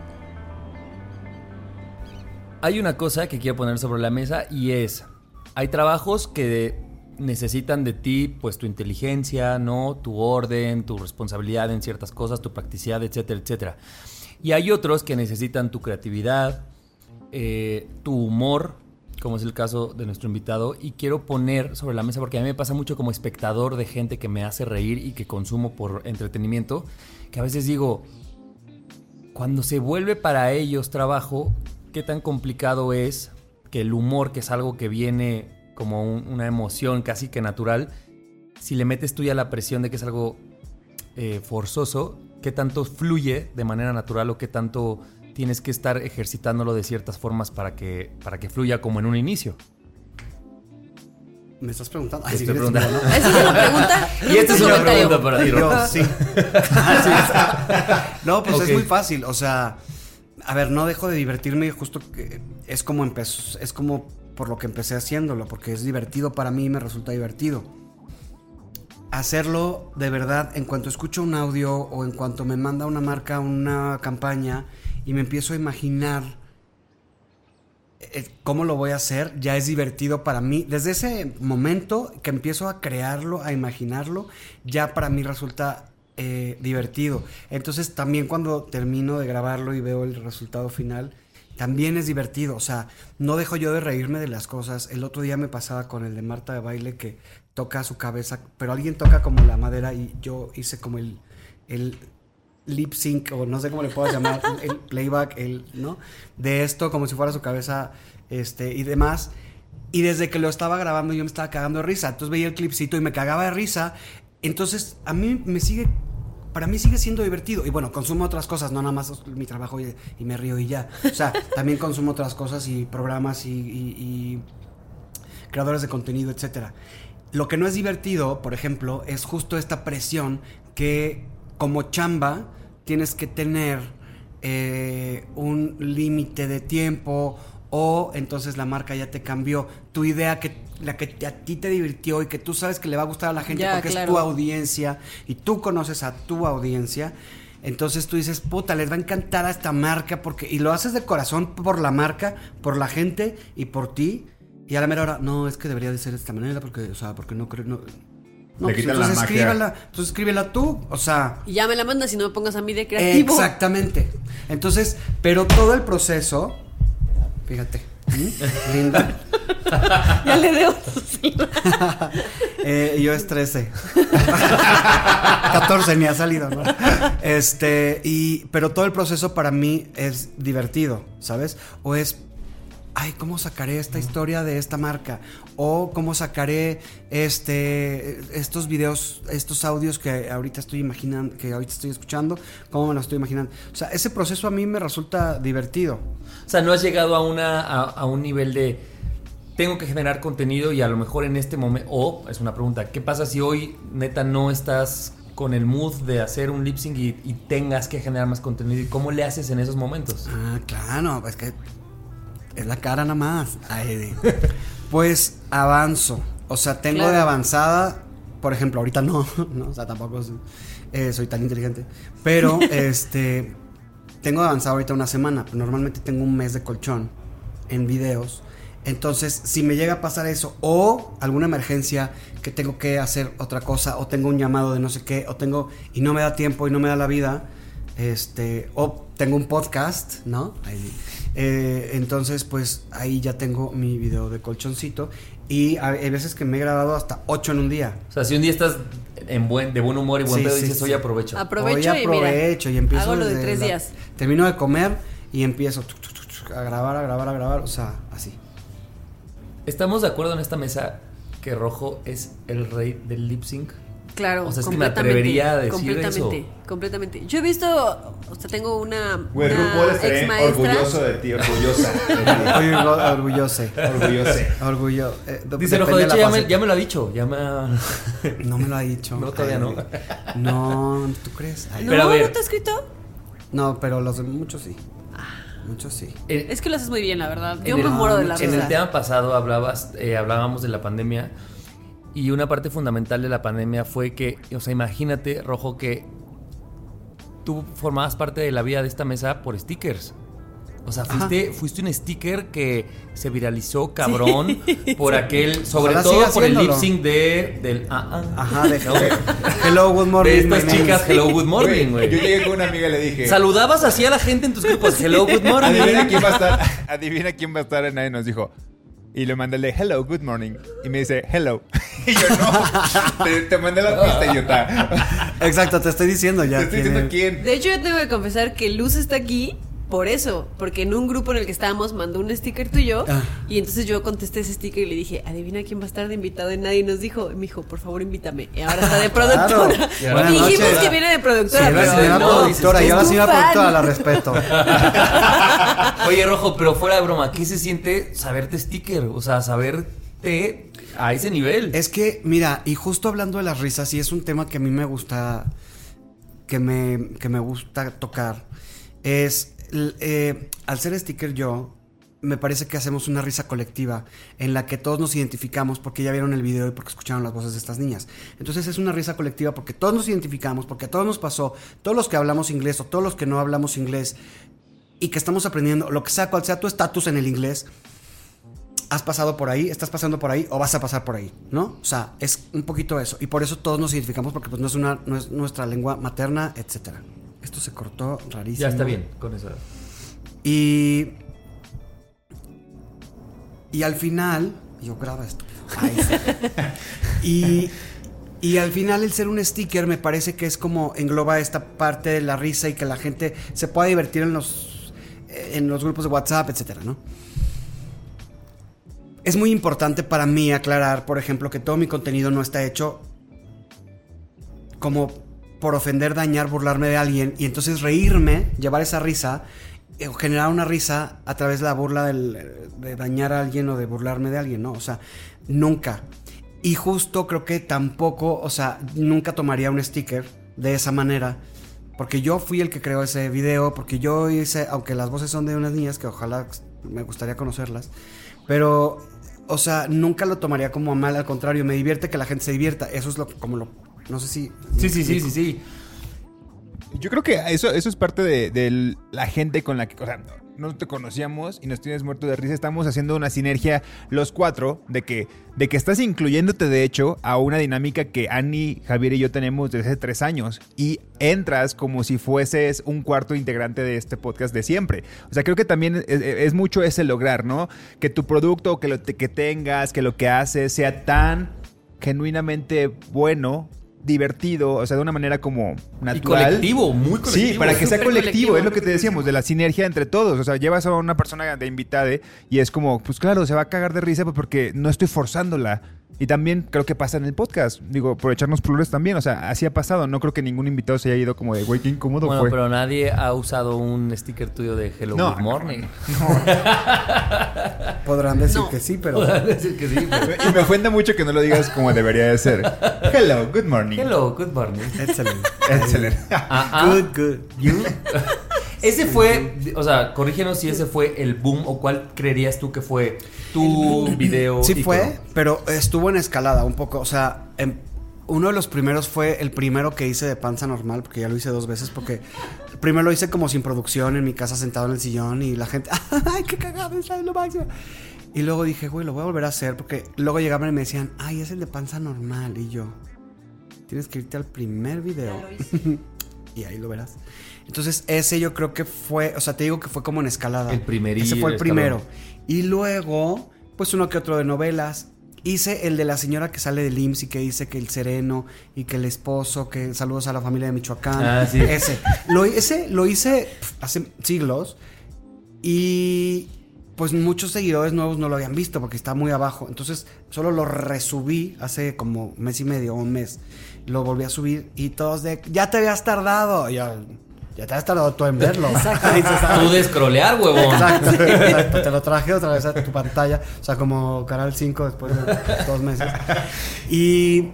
Hay una cosa que quiero poner sobre la mesa y es, hay trabajos que necesitan de ti, pues tu inteligencia, ¿no? Tu orden, tu responsabilidad en ciertas cosas, tu practicidad, etcétera, etcétera. Y hay otros que necesitan tu creatividad, eh, tu humor, como es el caso de nuestro invitado, y quiero poner sobre la mesa, porque a mí me pasa mucho como espectador de gente que me hace reír y que consumo por entretenimiento, que a veces digo, cuando se vuelve para ellos trabajo, qué tan complicado es que el humor, que es algo que viene como un- una emoción casi que natural, si le metes tú ya la presión de que es algo eh, forzoso, qué tanto fluye de manera natural o qué tanto tienes que estar ejercitándolo de ciertas formas para que, para que fluya como en un inicio. ¿Me estás preguntando? Te sí, preguntando. ¿no? Esa es una pregunta. [LAUGHS] Y esta es una comentario. pregunta para ti, Yo, sí. [LAUGHS] Así es. No, pues es muy fácil. O sea, a ver, no dejo de divertirme. Justo que es como empezó. Es como por lo que empecé haciéndolo. Porque es divertido para mí y me resulta divertido. Hacerlo de verdad, en cuanto escucho un audio o en cuanto me manda una marca una campaña y me empiezo a imaginar eh, cómo lo voy a hacer, ya es divertido para mí. Desde ese momento que empiezo a crearlo, a imaginarlo, ya para mí resulta eh, divertido. Entonces también cuando termino de grabarlo y veo el resultado final, también es divertido. O sea, no dejo yo de reírme de las cosas. El otro día me pasaba con el de Marta de baile que toca su cabeza, pero alguien toca como la madera y yo hice como el... el lip sync o no sé cómo le puedo llamar, [LAUGHS] el playback, el, ¿no? De esto como si fuera su cabeza este y demás. Y desde que lo estaba grabando yo me estaba cagando de risa. Entonces veía el clipcito y me cagaba de risa. Entonces a mí me sigue para mí sigue siendo divertido. Y bueno, consumo otras cosas, no nada más mi trabajo y, y me río y ya. O sea, también consumo otras cosas y programas y, y- y creadores de contenido, etcétera. Lo que no es divertido, por ejemplo, es justo esta presión que como chamba tienes que tener eh, un límite de tiempo o entonces la marca ya te cambió. Tu idea que la que a ti te divirtió y que tú sabes que le va a gustar a la gente Ya, porque es tu audiencia y tú conoces a tu audiencia. Entonces tú dices, puta, les va a encantar a esta marca porque y lo haces de corazón por la marca, por la gente y por ti. Y a la mera hora, no, es que debería de ser de esta manera porque, o sea, porque no creo, no. No, Le pues entonces magia. escríbela, entonces escríbela tú, o sea, Y ya me la mandas y no me pongas a mí de creativo. Exactamente. Entonces, pero todo el proceso, fíjate, [LAUGHS] linda, [LAUGHS] Ya le debo. [LAUGHS] Eh, yo es 13. 14 ni ha salido, ¿no? Este, y, pero todo el proceso para mí es divertido, ¿sabes? O es, ay, ¿cómo sacaré esta historia de esta marca? O cómo sacaré este, estos videos, estos audios que ahorita estoy imaginando, que ahorita estoy escuchando, cómo me lo estoy imaginando. O sea, ese proceso a mí me resulta divertido. O sea, no has llegado a, una, a, a un nivel de tengo que generar contenido y a lo mejor en este momento, o es una pregunta, ¿qué pasa si hoy neta no estás con el mood de hacer un lip sync y, y tengas que generar más contenido? ¿Y cómo le haces en esos momentos? Ah, claro, es que es la cara nada más. Ay, pues avanzo. O sea, tengo Claro. de avanzada, por ejemplo, ahorita no, [LAUGHS] no o sea, tampoco soy, eh, soy tan inteligente. Pero, [LAUGHS] este, tengo de avanzada ahorita una semana. Normalmente tengo un mes de colchón en videos. Entonces, si me llega a pasar eso, o alguna emergencia que tengo que hacer otra cosa, o tengo un llamado de no sé qué, o tengo, y no me da tiempo y no me da la vida, este, o tengo un podcast, ¿no? Ahí, eh, entonces, pues ahí ya tengo mi video de colchoncito. Y hay veces que me he grabado hasta 8 en un día. O sea, si un día estás en buen, de buen humor y buen Sí, pedo, sí, dices, sí. hoy aprovecho. Aprovecho Hoy y mira, aprovecho y empiezo. hago lo de tres la- días. Termino de comer y empiezo tuc, tuc, tuc, tuc, a grabar, a grabar, a grabar. O sea, así. ¿Estamos de acuerdo en esta mesa que Rojo es el rey del lip sync? Claro, O sea, es que me completamente, atrevería a decir completamente, eso. completamente. Yo he visto, o sea, tengo una, Güey, una ex maestra. orgulloso de ti, orgullosa. de [LAUGHS] ti. Oye, orgu- orgulloso. Orgulloso. Orgullo. eh, de- Dice Rojo, de hecho ya me, faceta. ya me lo ha dicho. Ya me ha- [LAUGHS] No me lo ha dicho. No, todavía no. No, ¿tú crees? Ay, No, Pero a ver. ¿no te has escrito? No, pero los de muchos sí. Muchos sí. En- Es que lo haces muy bien, la verdad. Yo en me el- muero de la En el tema pasado hablabas, eh, hablábamos de la pandemia y una parte fundamental de la pandemia fue que, o sea, imagínate, Rojo, que tú formabas parte de la vida de esta mesa por stickers. O sea, fuiste, fuiste un sticker que se viralizó cabrón por aquel, sobre Ojalá todo por el lip sync de, del ah, ah. Ajá, de [LAUGHS] ¿no? Hello, good morning. De estas name chicas, hello, good [LAUGHS] morning, Güey, Yo llegué con una amiga y le dije. Saludabas así a la gente en tus grupos, [LAUGHS] hello, good morning. Adivina quién va a estar. Adivina quién va a estar. Nadie nos dijo. Y le mandé el de hello, good morning. Y me dice hello. [LAUGHS] Y yo no. [LAUGHS] Te, te mandé la pista, idiota. Exacto, te estoy diciendo ya. Te estoy quién diciendo es. quién. De hecho, yo tengo que confesar que Luz está aquí por eso. Porque en un grupo en el que estábamos mandó un sticker tuyo. Ah. Y entonces yo contesté ese sticker y le dije, adivina quién va a estar de invitado. Y nadie nos dijo. Y me dijo, por favor, invítame. Y ahora está de [LAUGHS] productora. Claro. Dijimos que viene de productora. Sí, la pero señora no, productora. Yo la señora fan. productora la respeto. [LAUGHS] Oye, Rojo, pero fuera de broma, ¿qué se siente saberte sticker? O sea, saberte a ese nivel. Es que, mira, y justo hablando de las risas, y es un tema que a mí me gusta, que me, que me gusta tocar, es, eh, al ser sticker yo, me parece que hacemos una risa colectiva en la que todos nos identificamos porque ya vieron el video y porque escucharon las voces de estas niñas. Entonces es una risa colectiva porque todos nos identificamos, porque a todos nos pasó, todos los que hablamos inglés o todos los que no hablamos inglés y que estamos aprendiendo, lo que sea, cual sea tu estatus en el inglés, has pasado por ahí, estás pasando por ahí o vas a pasar por ahí, ¿no? O sea, es un poquito eso. Y por eso todos nos identificamos porque pues no es, una, no es nuestra lengua materna, etcétera. Esto se cortó rarísimo. Ya está bien con eso. Y. Y al final. Yo graba esto. Ay, sí. [LAUGHS] y. Y al final el ser un sticker me parece que es como engloba esta parte de la risa y que la gente se pueda divertir en los en los grupos de WhatsApp, etcétera, ¿no? Es muy importante para mí aclarar, por ejemplo, que todo mi contenido no está hecho como por ofender, dañar, burlarme de alguien y entonces reírme, llevar esa risa, eh, o generar una risa a través de la burla de dañar a alguien o de burlarme de alguien, ¿no? O sea, nunca. Y justo creo que tampoco, o sea, nunca tomaría un sticker de esa manera. Porque yo fui el que creó ese video, porque yo hice, aunque las voces son de unas niñas que ojalá me gustaría conocerlas, pero, o sea, nunca lo tomaría como mal, al contrario, me divierte que la gente se divierta. Eso es lo como lo, no sé si... Sí, sí, sí, sí, sí. Yo creo que eso, eso es parte de, de la gente con la que, o sea, no te conocíamos y nos tienes muerto de risa. Estamos haciendo una sinergia los cuatro de que, de que estás incluyéndote, de hecho, a una dinámica que Annie, Javier y yo tenemos desde hace tres años. Y entras como si fueses un cuarto integrante de este podcast de siempre. O sea, creo que también es, es mucho ese lograr, ¿no? Que tu producto, que lo que tengas, que lo que haces sea tan genuinamente bueno divertido, o sea, de una manera como natural. colectivo, muy colectivo. Sí, para que sea colectivo, colectivo. es lo que te decíamos, de la sinergia entre todos. O sea, llevas a una persona de invitada y es como, pues claro, se va a cagar de risa pues, porque no estoy forzándola. Y también creo que pasa en el podcast. Digo, por echarnos flores también. O sea, así ha pasado. No creo que ningún invitado se haya ido como de, güey, qué incómodo Bueno, fue. pero nadie ha usado un sticker tuyo de Hello No, Good no, Morning. [LAUGHS] Podrán decir No. que sí, pero... Podrán decir que sí, pero- [LAUGHS] Y me ofende mucho que no lo digas como debería de ser. Hello, good morning. Hello Good Morning. Excelente. Excelente. Ah, ah. Good, good. You. [LAUGHS] Ese fue, o sea, corrígenos si ese fue el boom o cuál creerías tú que fue tu video. Sí ícono. fue, pero estuvo en escalada un poco. O sea, em- uno de los primeros fue el primero que hice de panza normal, porque ya lo hice dos veces, porque primero lo hice como sin producción en mi casa sentado en el sillón y la gente, [LAUGHS] ¡ay, qué cagado! Es lo máximo. Y luego dije, güey, lo voy a volver a hacer, porque luego llegaban y me decían, ay, es el de panza normal. Y yo, tienes que irte al primer video. [LAUGHS] y ahí lo verás. Entonces, ese yo creo que fue, o sea, te digo que fue como en escalada. El primerí- Ese fue el escalón. primero. Y luego, pues uno que otro de novelas. Hice el de la señora que sale del IMSS y que dice que el sereno y que el esposo, que saludos a la familia de Michoacán. Ah, sí. Ese. Lo, ese lo hice hace siglos y pues muchos seguidores nuevos no lo habían visto porque está muy abajo. Entonces solo lo resubí hace como mes y medio o un mes. Lo volví a subir y todos de, ya te habías tardado. Y yo, ya te habías tardado tú en verlo. Tú de scrollear, huevón. Exacto, exacto. Te lo traje otra vez a tu pantalla. O sea, como Canal 5 después de dos meses. Y,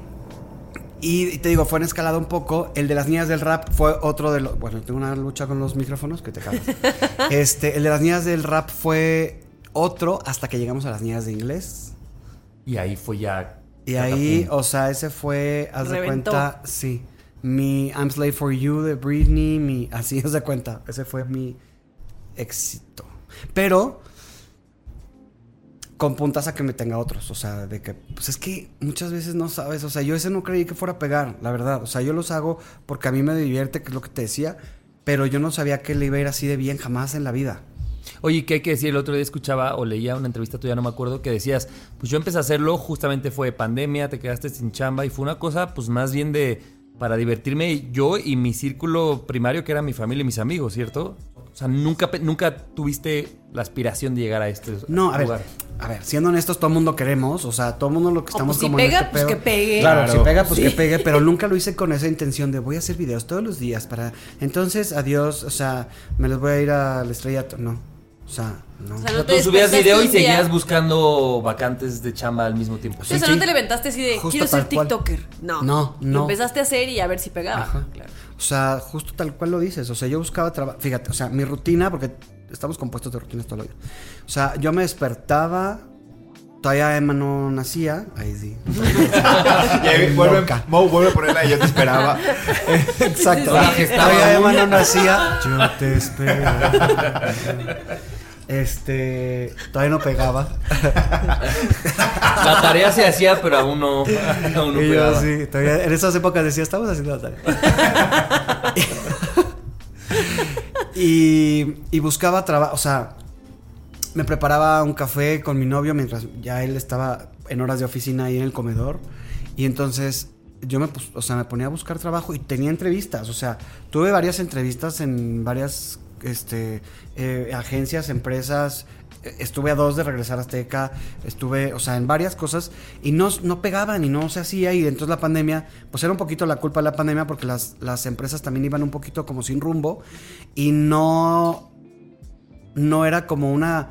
y te digo, fue en escalada un poco. El de las niñas del rap fue otro de los. Bueno, tengo una lucha con los micrófonos que te cagas. Este, el de las niñas del rap fue otro hasta que llegamos a las niñas de inglés. Y ahí fue ya. Y ahí, o sea, ese fue, haz de cuenta, sí. Mi I'm Slave for You de Britney, mi, así [LAUGHS] de cuenta. Ese fue mi éxito. Pero con puntas a que me tenga otros. O sea, de que, pues es que muchas veces no sabes. O sea, yo ese no creí que fuera a pegar, la verdad. O sea, yo los hago porque a mí me divierte, que es lo que te decía. Pero yo no sabía que le iba a ir así de bien jamás en la vida. Oye, ¿qué hay que decir? El otro día escuchaba o leía una entrevista tuya, no me acuerdo, que decías, pues yo empecé a hacerlo, justamente fue pandemia, te quedaste sin chamba y fue una cosa, pues más bien de para divertirme yo y mi círculo primario, que era mi familia y mis amigos, ¿cierto? O sea, nunca, pe- nunca tuviste la aspiración de llegar a este No, a ver, a ver, siendo honestos, todo el mundo queremos, o sea, todo el mundo lo que estamos pues, si como pega, en este pues, pedo. que pegue. Claro, Claro. si pega, pues Sí. que pegue, pero nunca lo hice con esa intención de voy a hacer videos todos los días para, entonces, adiós, o sea, me los voy a ir al estrellato, no. O sea, no. O sea, O no sea, tú subías video y seguías buscando vacantes de chamba al mismo tiempo. Sí, o sea, sí. no te levantaste así de, Justo quiero ser cual. TikToker. No. No, Lo no. empezaste a hacer y a ver si pegaba. Ajá. Claro. O sea, justo tal cual lo dices. O sea, yo buscaba trabajo. Fíjate, o sea, mi rutina, porque estamos compuestos de rutinas todo el día. O sea, yo me despertaba. Todavía Emma no nacía. Ahí sí. [LAUGHS] Y ahí vuelve. Mo vuelve a ponerla y yo te esperaba. [LAUGHS] Exacto. Todavía Emma no nacía. Yo te espero. Este. Todavía no pegaba. La tarea se hacía, pero aún no, aún no Y yo pegaba. sí, todavía en esas épocas decía, estamos haciendo la tarea. [LAUGHS] y, y buscaba trabajo, o sea, me preparaba un café con mi novio mientras ya él estaba en horas de oficina ahí en el comedor. Y entonces yo me, o sea, me ponía a buscar trabajo y tenía entrevistas. O sea, tuve varias entrevistas en varias este, eh, agencias, empresas. Eh, Estuve a dos de regresar a Azteca, estuve, o sea, en varias cosas y no, no pegaban y no se hacía y entonces la pandemia, pues era un poquito la culpa de la pandemia porque las, las empresas también iban un poquito como sin rumbo y no, no era como una,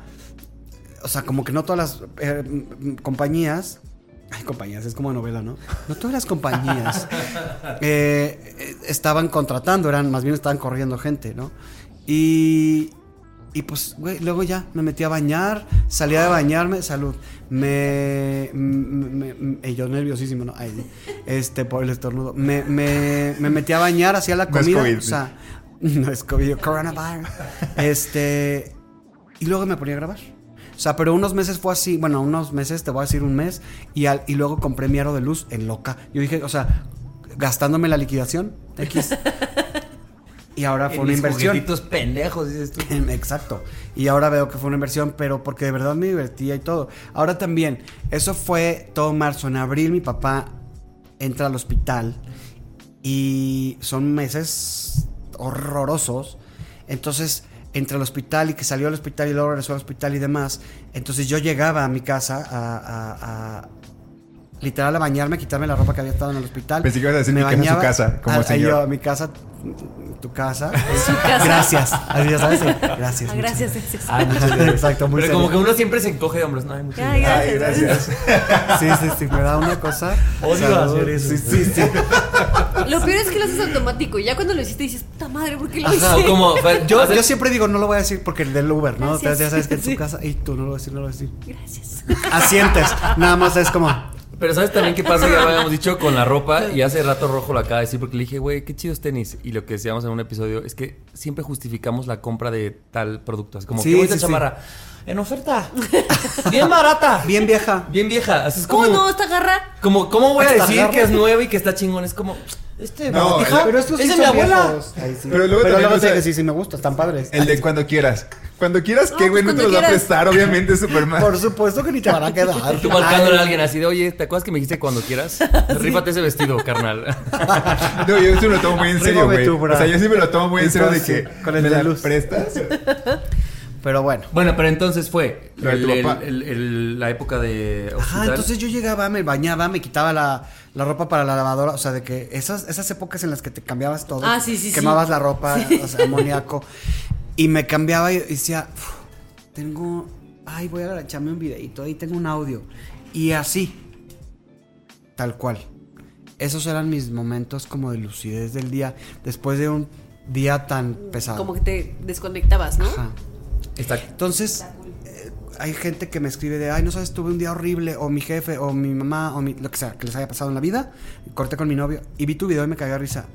o sea, como que no todas las eh, compañías, ay, compañías, es como novela, ¿no? No todas las compañías [LAUGHS] eh, estaban contratando, eran, más bien estaban corriendo gente, ¿no? Y, y pues, güey, luego ya me metí a bañar, salía de bañarme, salud. Me. me, me- me- y yo nerviosísimo, ¿no? Ay, este, por el estornudo. Me, me, me metí a bañar, hacía la No es comida. COVID. o sea, [LAUGHS] no es COVID, coronavirus. Este. Y luego me ponía a grabar. O sea, pero unos meses fue así, bueno, unos meses, te voy a decir un mes, y, al- y luego compré mi aro de luz en loca. Yo dije, o sea, gastándome la liquidación, X. [LAUGHS] Y ahora fue En una mis inversión. pendejos, dices tú. Exacto. Y ahora veo que fue una inversión, pero porque de verdad me divertía y todo. Ahora también, eso fue todo marzo. En abril mi papá entra al hospital y son meses horrorosos. Entonces, entre el hospital y que salió al hospital y luego regresó al hospital y demás. Entonces yo llegaba a mi casa a, a- literal a bañarme, quitarme la ropa que había estado en el hospital. Pensé que ibas a decir Me mi casa, su bañaba- casa, como Ah, ahí señor. yo, mi casa, tu casa. [LAUGHS] Su casa. Gracias. Así ya sabes. Gracias. Ah, gracias. gracias. Muchas gracias. Exacto, muy Pero como que uno siempre se encoge de hombros. No, ay, muchas Ay, gracias. Ay, gracias. [LAUGHS] gracias. Sí, sí, sí, me da una cosa. Odio hacer eso. Sí, sí, sí. Lo peor es que lo haces automático y ya cuando lo hiciste dices, puta madre, ¿por qué lo Ajá, hice? como, yo, siempre digo, no lo voy a decir porque el del Uber, ¿no? Gracias. Entonces ya sabes que en Sí. tu casa, y tú no lo voy a decir, no lo voy a decir. Gracias. Asientes, nada más es como, Pero ¿sabes también qué pasa? Ya lo habíamos dicho con la ropa y hace rato Rojo lo acaba de decir porque le dije, güey, qué chidos tenis. Y lo que decíamos en un episodio es que siempre justificamos la compra de tal producto. Es como, Sí, qué sí, sí. chamarra. En oferta. [LAUGHS] Bien barata. bien vieja. Bien vieja. Así es como, ¿Cómo no? ¿Esta garra? como, ¿cómo voy a decir garra. que es nueva y que está chingón? Es como, este, No, baratija, pero estos es sí de mi abuela. sí. Pero luego también, luego o sea, sí, sí, me gusta, están padres. El de cuando quieras. Cuando quieras, No, ¿qué, güey? No te los va a prestar, obviamente, Superman. Por supuesto que ni te van a [LAUGHS] quedar. Tú marcándole a alguien así de, oye, ¿te acuerdas que me dijiste cuando quieras? [LAUGHS] Rífate ese vestido, carnal. [LAUGHS] No, yo esto me lo tomo muy en serio, güey. O sea, yo sí me lo tomo muy en serio de que con el me de la luz. prestas. Pero bueno. Bueno, pero entonces fue el- papá. el- el- la época de Ajá, hospital. entonces yo llegaba, me bañaba, me quitaba la, la ropa para la lavadora, o sea, de que esas, esas épocas en las que te cambiabas todo, Ah, sí, sí, sí. quemabas la ropa, o sea, amoníaco, y me cambiaba y decía, "Uf, tengo, ay, voy a echarme un videito, ahí tengo un audio, y así, tal cual. Esos eran mis momentos como de lucidez del día, después de un día tan pesado. Como que te desconectabas, ¿no? Ajá. Está- Entonces, eh, hay gente que me escribe de, ay, no sabes, tuve un día horrible, o mi jefe, o mi mamá, o mi, lo que sea, que les haya pasado en la vida. Corté con mi novio y vi tu video y me cagué de risa.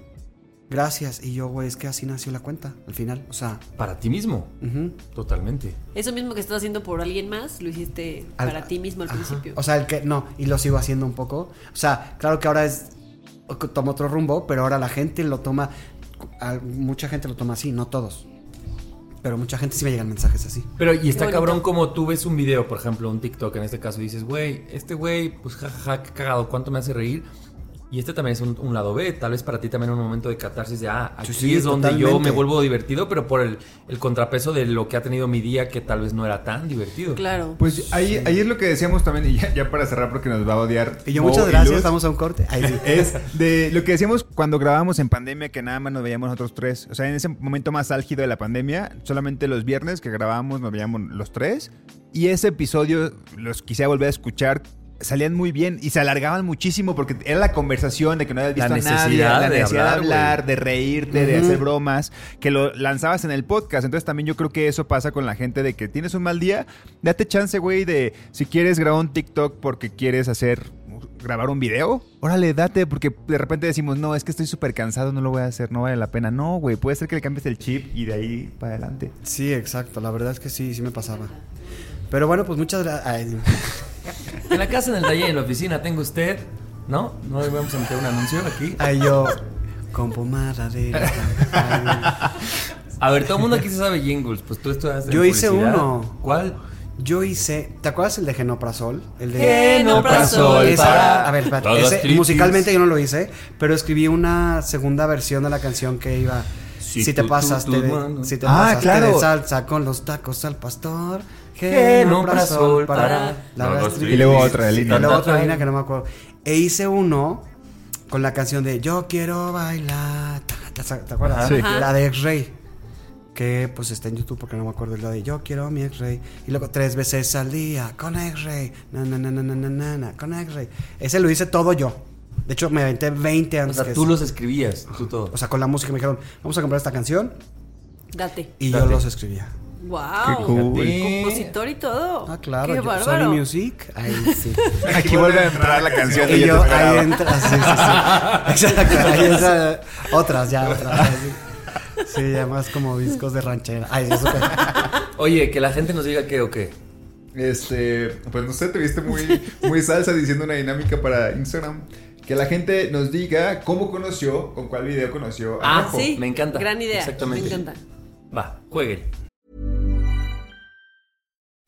Gracias. Y yo, güey, es que así nació la cuenta, al final. O sea, para ti mismo. ujú. Totalmente. Eso mismo que estás haciendo por alguien más, lo hiciste Al- para ti mismo al Ajá. principio. O sea, el que, no, y lo sigo haciendo un poco. O sea, claro que ahora es, toma otro rumbo, pero ahora la gente lo toma, a- mucha gente lo toma así, no todos. Pero mucha gente sí me llegan mensajes así. Pero, y está cabrón como tú ves un video, por ejemplo, un TikTok en este caso, y dices, güey, este güey, pues jajaja, qué cagado, ¿cuánto me hace reír? Y este también es un, un lado B, tal vez para ti también un momento de catarsis de, ah, aquí Sí, sí, es donde yo me vuelvo divertido, pero por el, el contrapeso de lo que ha tenido mi día que tal vez no era tan divertido. Claro. Pues ahí, ahí es lo que decíamos también, y ya, ya para cerrar porque nos va a odiar. Y yo, Mo muchas gracias, Luz, vamos a un corte. Ahí sí. [LAUGHS] Es de lo que decíamos cuando grabábamos en pandemia, que nada más nos veíamos nosotros tres. O sea, en ese momento más álgido de la pandemia, solamente los viernes que grabábamos nos veíamos los tres. Y ese episodio los quise volver a escuchar. Salían muy bien y se alargaban muchísimo porque era la conversación de que no habías La visto a nadie, necesidad la de necesidad de hablar, hablar, güey. de reírte, de hacer bromas, que lo lanzabas en el podcast. Entonces también yo creo que eso pasa con la gente de que tienes un mal día, date chance, güey, de si quieres grabar un TikTok porque quieres hacer grabar un video, órale, date, porque de repente decimos, no, es que estoy súper cansado, no lo voy a hacer, no vale la pena. No, güey, puede ser que le cambies el chip y de ahí para adelante. Sí, exacto. La verdad es que sí, sí me pasaba. Pero bueno, pues muchas gracias. [LAUGHS] En la casa, en el taller, en la oficina, tengo usted, ¿no? No le vamos a meter un anuncio aquí. Ay, yo. Con pomada de. la- A ver, todo el mundo aquí se sabe jingles, pues tú estudias en Yo hice publicidad. uno. ¿Cuál? Yo hice. ¿Te acuerdas el de Genoprazol? El de. Genoprazol Esa- para a ver, espérate, ese- musicalmente yo no lo hice, pero escribí una segunda versión de la canción que iba. Si Si, te tú- pasas, tú- te tú, de- si te Ah, pasaste claro. de salsa con los tacos al pastor. Genoprazol para la la gastritis. Y luego otra de Y línea. luego otra línea que no me acuerdo. E hice uno con la canción de Yo quiero bailar. ¿Te, acuerdas? Sí. La de X-Ray. Que pues está en YouTube porque no me acuerdo. La de Yo quiero mi X-Ray. Y luego tres veces al día con X-Ray. Na, na, na, na, na, na, na, na, con X-Ray. Ese lo hice todo yo. De hecho, me aventé 20 O antes sea, que tú eso. los escribías, tú todo. O sea, con la música me dijeron, vamos a comprar esta canción. Date. Y Date. yo los escribía. Wow. Cool. Compositor y todo. Ah, claro. Qué yo- bárbaro. Sony Music. Ahí sí. [LAUGHS] Aquí vuelve a entrar la canción Y yo, ahí entra, sí, sí, sí. [LAUGHS] Exacto, ahí entra otras ya, otras. Sí, ya más como discos de ranchera. Ay, eso que- [LAUGHS] Oye, que la gente nos diga qué o qué. Este, pues no sé, te viste muy, muy salsa diciendo una dinámica para Instagram. Que la gente nos diga cómo conoció, con cuál video conoció. a Ah. Sí. Me encanta. Gran idea. Exactamente. Me encanta. Va, jueguen.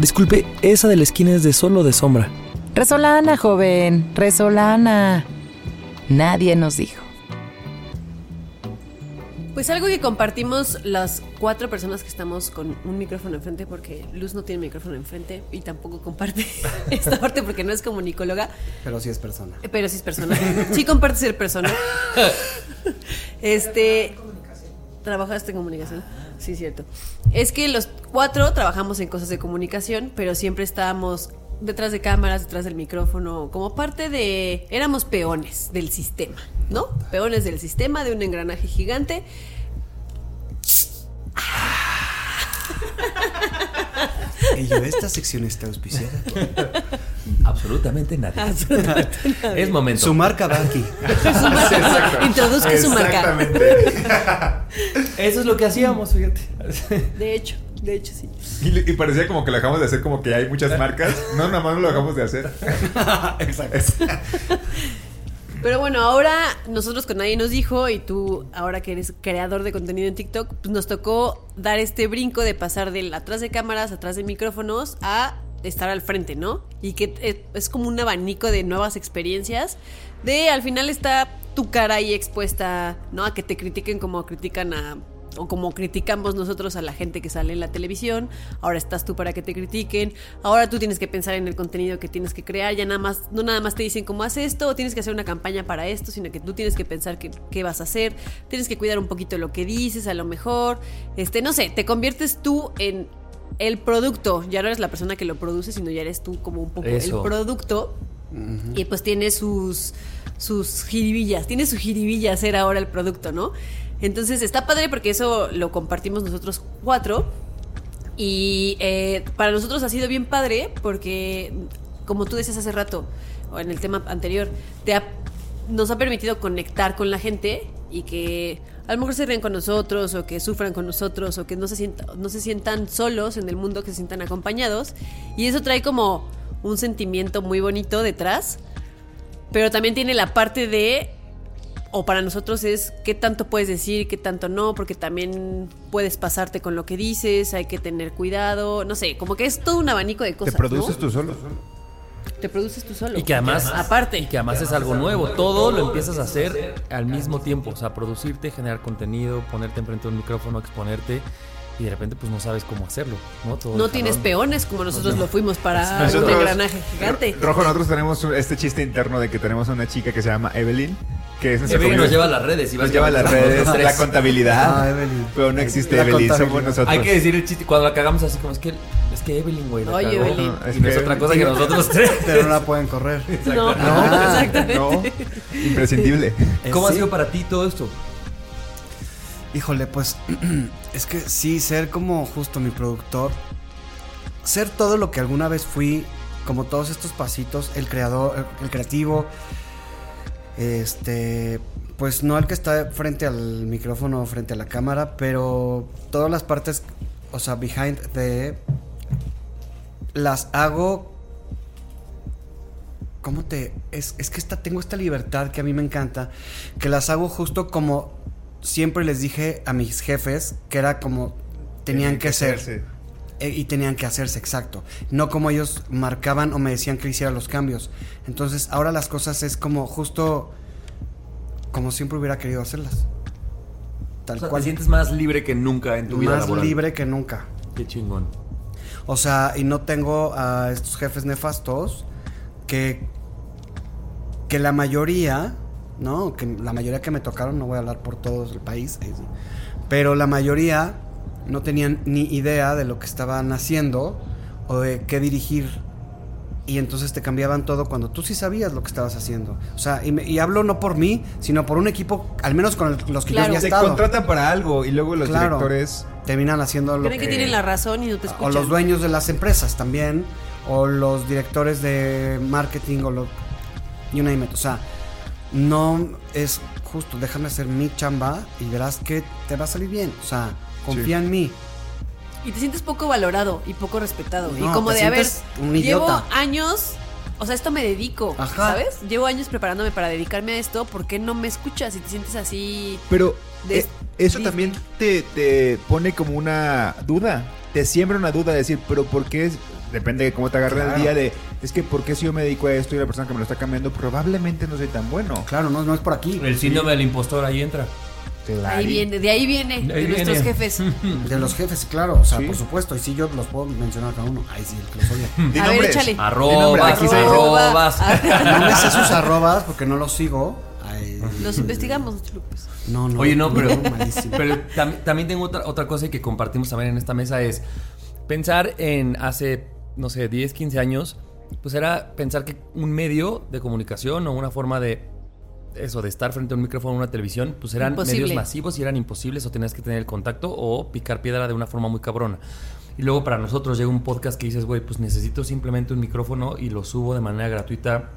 Disculpe, esa de la esquina es de sol o de sombra. Resolana, joven, resolana. Nadie nos dijo. Pues algo que compartimos las cuatro personas que estamos con un micrófono enfrente, porque Luz no tiene micrófono enfrente y tampoco comparte [LAUGHS] esta parte porque no es comunicóloga, Pero sí es persona. pero sí es persona. Sí comparte ser persona. [LAUGHS] Este. ¿Trabajaste en comunicación? Sí, cierto. Es que los cuatro trabajamos en cosas de comunicación, pero siempre estábamos detrás de cámaras, detrás del micrófono, como parte de... Éramos peones del sistema, ¿no? Peones del sistema, de un engranaje gigante. [LAUGHS] Y yo, esta sección está auspiciada. [LAUGHS] Absolutamente [LAUGHS] nadie. Es momento. Su marca va [LAUGHS] aquí. Introduzca su marca. Exactamente. [LAUGHS] Eso es lo que hacíamos, fíjate. De hecho, de hecho sí. Y, y parecía como que lo dejamos de hacer como que hay muchas marcas. No, nada más lo dejamos de hacer. Exacto. Pero bueno, ahora nosotros con nadie nos dijo y tú ahora que eres creador de contenido en TikTok, pues nos tocó dar este brinco de pasar del atrás de cámaras, atrás de micrófonos a estar al frente, ¿no? Y que es- es como un abanico de nuevas experiencias, de al final está tu cara ahí expuesta, ¿no? A que te critiquen como critican a o como criticamos nosotros a la gente que sale en la televisión, ahora estás tú para que te critiquen, ahora tú tienes que pensar en el contenido que tienes que crear, ya nada más, no nada más te dicen cómo haz esto, o tienes que hacer una campaña para esto, sino que tú tienes que pensar qué, qué vas a hacer, tienes que cuidar un poquito lo que dices, a lo mejor, este, no sé, te conviertes tú en el producto, ya no eres la persona que lo produce, sino ya eres tú como un poco Eso. el producto, y pues tiene sus sus jiribillas, tiene su jiribilla ser ahora el producto, ¿no? Entonces está padre porque eso lo compartimos nosotros cuatro, Y eh, para nosotros ha sido bien padre porque, como tú decías hace rato, o en el tema anterior, te ha- nos ha permitido conectar con la gente y que a lo mejor se ríen con nosotros o que sufran con nosotros o que no se, sienta- no se sientan solos en el mundo, que se sientan acompañados. Y eso trae como un sentimiento muy bonito detrás, pero también tiene la parte de o para nosotros es qué tanto puedes decir, qué tanto no, porque también puedes pasarte con lo que dices, hay que tener cuidado, no sé, como que es todo un abanico de Te cosas. produces ¿no? tú solo. Te produces tú solo. Y que además, aparte, y que además es algo nuevo. Todo lo empiezas a hacer al mismo tiempo. O sea, producirte, generar contenido, ponerte enfrente de un micrófono, exponerte. Y de repente, pues no sabes cómo hacerlo. No, Todo no tienes peones como nosotros lo fuimos para Nosotros- un engranaje gigante. Rojo, nosotros tenemos este chiste interno de que tenemos a una chica que se llama Evelyn, que es Evelyn nos lleva a las redes. y nos lleva a las redes, la [LAUGHS] contabilidad. Ah, Evelyn. Pero no existe La Evelyn, somos nosotros. Hay que decir el chiste. Cuando la cagamos así como es que, es que Evelyn, güey. la Oye, cagó. Evelyn. No, es y no es que otra cosa que nosotros tres. [LAUGHS] Pero no la pueden correr. [LAUGHS] No, Ah, exactamente. no, imprescindible. ¿Cómo ha sido para ti todo esto? Híjole, pues [CLEARS THROAT] es que sí, ser como justo mi productor, ser todo lo que alguna vez fui, como todos estos pasitos, el creador, el, el creativo, este, pues no el que está frente al micrófono, frente a la cámara, pero todas las partes, o sea, behind the, las hago ¿Cómo te.? Es, es que esta, tengo esta libertad que a mí me encanta, que las hago justo como siempre les dije a mis jefes, que era como tenían que ser. hacerse. Eh, y tenían que hacerse, exacto. No como ellos marcaban o me decían que hiciera los cambios. Entonces, ahora las cosas es como justo como siempre hubiera querido hacerlas. Tal O sea, cual. te sientes más libre que nunca en tu vida más libre que nunca. Qué chingón. O sea, y no tengo a estos jefes nefastos que, que la mayoría, ¿no? Que la mayoría que me tocaron, no voy a hablar por todo el país, eh, pero la mayoría no tenían ni idea de lo que estaban haciendo o de qué dirigir. Y entonces te cambiaban todo cuando tú sí sabías lo que estabas haciendo. O sea, y, me- y hablo no por mí, sino por un equipo, al menos con el- los que Claro. yo había Te estado. contratan para algo y luego los Claro. directores. Terminan haciendo lo Creen que tienen la razón y no te o escuchan. los dueños de las empresas también, o los directores de marketing, o lo. You name it. O sea, no es justo, déjame hacer mi chamba y verás que te va a salir bien. O sea, confía en mí. Y te sientes poco valorado y poco respetado. y como te de, a ver, un llevo años, o sea, esto me dedico, Ajá. ¿sabes? Llevo años preparándome para dedicarme a esto, ¿por qué no me escuchas y te sientes así? Pero De- eh, eso también te, te pone como una duda. Te siembra una duda de decir, pero ¿por qué? es- Depende de cómo te agarre el día de, es que ¿por qué si yo me dedico a esto y la persona que me lo está cambiando probablemente no soy tan bueno? Claro, no, no es por aquí. El síndrome del impostor ahí entra. Ahí viene, de ahí viene, De ahí de nuestros jefes. [LAUGHS] De los jefes, claro. O sea, Sí. por supuesto. Y sí, yo los puedo mencionar a cada uno. Ay, sí, el que los odia. [LAUGHS] Di a ver, nombres. échale. Arrobas, aquí se- arrobas. [LAUGHS] No me sé sus arrobas porque no los sigo. Ay, Los investigamos, no no, no. Oye, no, pero, pero tam- también tengo otra, otra cosa que compartimos también en esta mesa es pensar en hace, no sé, 10, 15 años, pues era pensar que un medio de comunicación o una forma de eso, de estar frente a un micrófono o una televisión, pues eran Imposible. medios masivos y eran imposibles o tenías que tener el contacto o picar piedra de una forma muy cabrona. Y luego para nosotros llega un podcast que dices, güey, pues necesito simplemente un micrófono y lo subo de manera gratuita.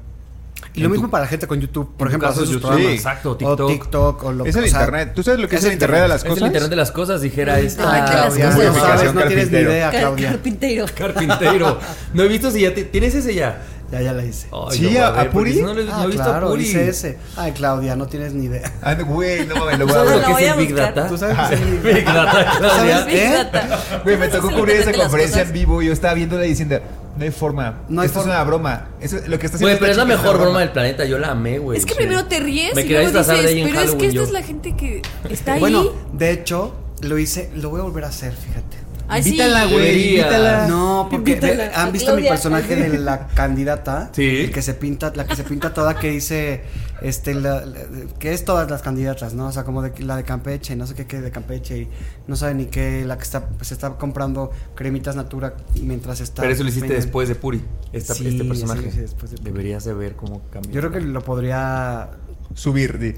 Y lo mismo tu- para la gente con YouTube, por ejemplo, caso hacer sus YouTube. Sí. Exacto, O TikTok. TikTok o lo Es el o sea, internet. ¿Tú sabes lo que es, es el internet de las Es cosas? el internet de las cosas, dijera El esta. las Claudia, cosas. no Comunicación sabes, no tienes ni carpintero. idea, Car- Claudia. Carpintero. Carpintero. No he visto si ya te- tienes ese ya. Ya, ya la hice. Ay, Sí, ¿a- ver, a porque Puri? No, lo he- no Ah, he visto claro, a Puri. hice ese. Ay, Claudia, no tienes ni idea. Ah, güey, no mames, lo [LAUGHS] voy a ¿Sabes ver. lo que voy es el Big. Data? ¿Tú sabes qué es el Big Data, Claudia. ¿Sabes? ¿Eh? Big Data. Güey, me tocó Es cubrir esa de conferencia en vivo y yo estaba viéndola y diciendo, no hay forma. No hay Esto forma. es una broma. Eso, lo que está haciendo Güey, pero es la mejor broma del planeta. Yo la amé, güey. Es que Sí. primero te ríes Me y luego de dices, en pero es que Halloween esta yo. es la gente que está ahí. Bueno, de hecho, lo hice, lo voy a volver a hacer, fíjate. Ay, sí. Invítala, güey, Deberías. invítala. No, porque Invítala ve- a han visto mi personaje de la [LAUGHS] candidata, Sí. el que se pinta, la que se pinta toda que dice, este, la- la- que es todas las candidatas, ¿no? O sea, como de la de Campeche, no sé qué, qué de Campeche y no sabe ni qué, la que está, se está comprando cremitas Natura mientras está. Pero eso lo hiciste vendiendo. después de Puri, esta- Sí, este sí, personaje. sí, después de Puri. Deberías de ver cómo cambió. Yo creo que lo podría, Subir, di.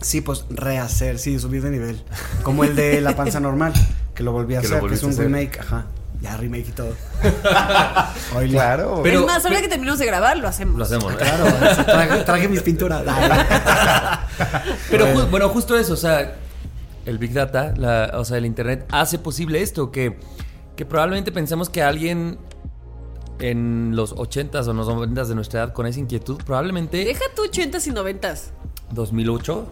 sí, pues rehacer, sí, subir de nivel, como el de la panza normal, que lo volví a Que hacer, que es un remake, ajá. Ya remake y todo. [LAUGHS] Claro. Pero- es más, ahora que terminamos de grabar, lo hacemos. Lo hacemos. ¿no? Claro, traje, traje mis pinturas. [LAUGHS] [LAUGHS] Pero ju- bueno, justo eso, o sea, el Big Data, la- o sea, el Internet hace posible esto, que, que probablemente pensemos que alguien en los 80s o los 90s de nuestra edad con esa inquietud, probablemente Deja tu 80s y 90s. 2008.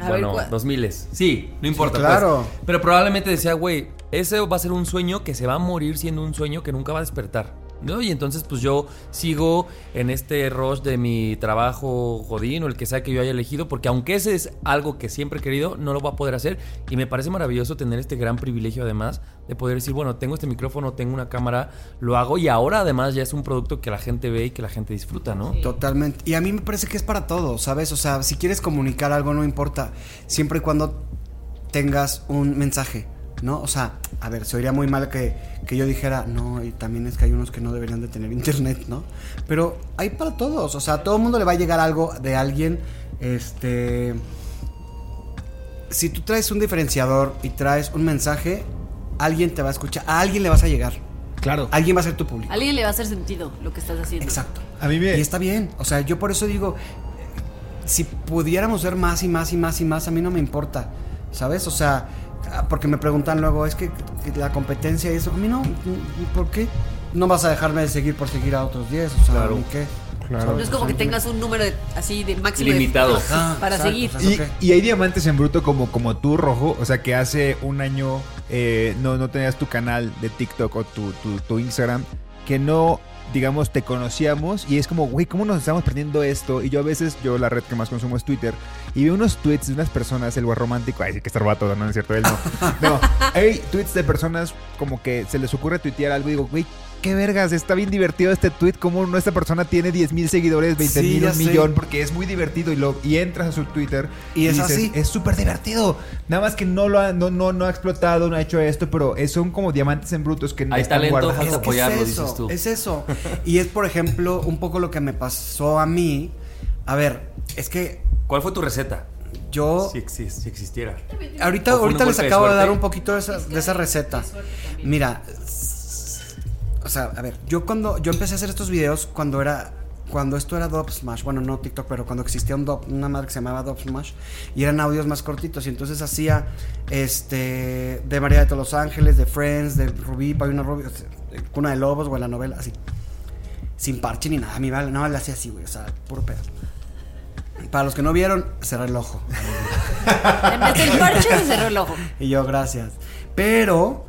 A ver, bueno, ¿cuál? 2000 Sí, no importa. Sí, claro. pues. Pero probablemente decía, güey, ese va a ser un sueño que se va a morir siendo un sueño que nunca va a despertar. ¿No? Y entonces, pues yo sigo en este rush de mi trabajo jodín o el que sea que yo haya elegido, porque aunque ese es algo que siempre he querido, no lo voy a poder hacer. Y me parece maravilloso tener este gran privilegio, además, de poder decir, bueno, tengo este micrófono, tengo una cámara, lo hago y ahora además ya es un producto que la gente ve y que la gente disfruta, ¿no? Totalmente. Y a mí me parece que es para todo, ¿sabes? O sea, si quieres comunicar algo, no importa. Siempre y cuando tengas un mensaje, ¿no? O sea, a ver, se oiría muy mal que, que yo dijera, no, y también es que hay unos que no deberían de tener [LAUGHS] internet, ¿no? Pero hay para todos. O sea, a todo el mundo le va a llegar algo de alguien, este... Si tú traes un diferenciador y traes un mensaje, alguien te va a escuchar, a alguien le vas a llegar. Claro. Alguien va a ser tu público. A alguien le va a hacer sentido lo que estás haciendo. Exacto. A mí me- Y está bien. O sea, yo por eso digo, si pudiéramos ser más y más y más y más, a mí no me importa. ¿Sabes? O sea, porque me preguntan luego, es que, la competencia y eso. A mí no. ¿y ¿Por qué? No vas a dejarme de seguir por seguir a otros 10. O sea, Claro. ¿ni qué? Claro. No es como que tengas un número de- así de máximo de- Limitado. Ah, para exacto, seguir. o sea, Y, hay diamantes en bruto como, como tú, Rojo. O sea, que hace un año eh, no, no tenías tu canal de TikTok o tu, tu, tu Instagram. Que no, digamos, te conocíamos. Y es como, güey, ¿cómo nos estamos perdiendo esto? Y yo a veces, yo la red que más consumo es Twitter. Y veo unos tweets de unas personas, el güey romántico. Ay, sí que está robato, no es cierto, él no. [LAUGHS] No, hay tweets de personas como que se les ocurre tuitear algo y digo, güey. Qué vergas, está bien divertido este tweet. Como no esta persona tiene 10 mil seguidores, 20 Sí, mil, un sé. millón, porque es muy divertido y, lo, y entras a su Twitter Y es dices, así. Es súper divertido. Nada más que no lo ha, no, no, no ha explotado, no ha hecho esto, pero es- son como diamantes en brutos que Hay están talento, guardados. Es que apoyarlo, es eso, dices tú. Es eso. Y es, por ejemplo, un poco lo que me pasó a mí. A ver, es que ¿Cuál fue tu receta? yo. Si, exis- si existiera. Ahorita, ¿O fue un ahorita les de acabo de dar un poquito de esa, de esa receta. Mira, o sea, a ver, yo cuando yo empecé a hacer estos videos cuando era cuando esto era Dub Smash, bueno, no TikTok, pero cuando existía un Dub- una madre que se llamaba Dub Smash y eran audios más cortitos y entonces hacía este de María de Los Ángeles, de Friends, de Rubí, Paulina Rubí, Cuna de Lobos o en la novela así. Sin parche ni nada, a mi no le hacía así, güey, o sea, puro pedo. Para los que no vieron, cerré el ojo. En del parche se cerró el ojo. [LAUGHS] Y yo, gracias. Pero,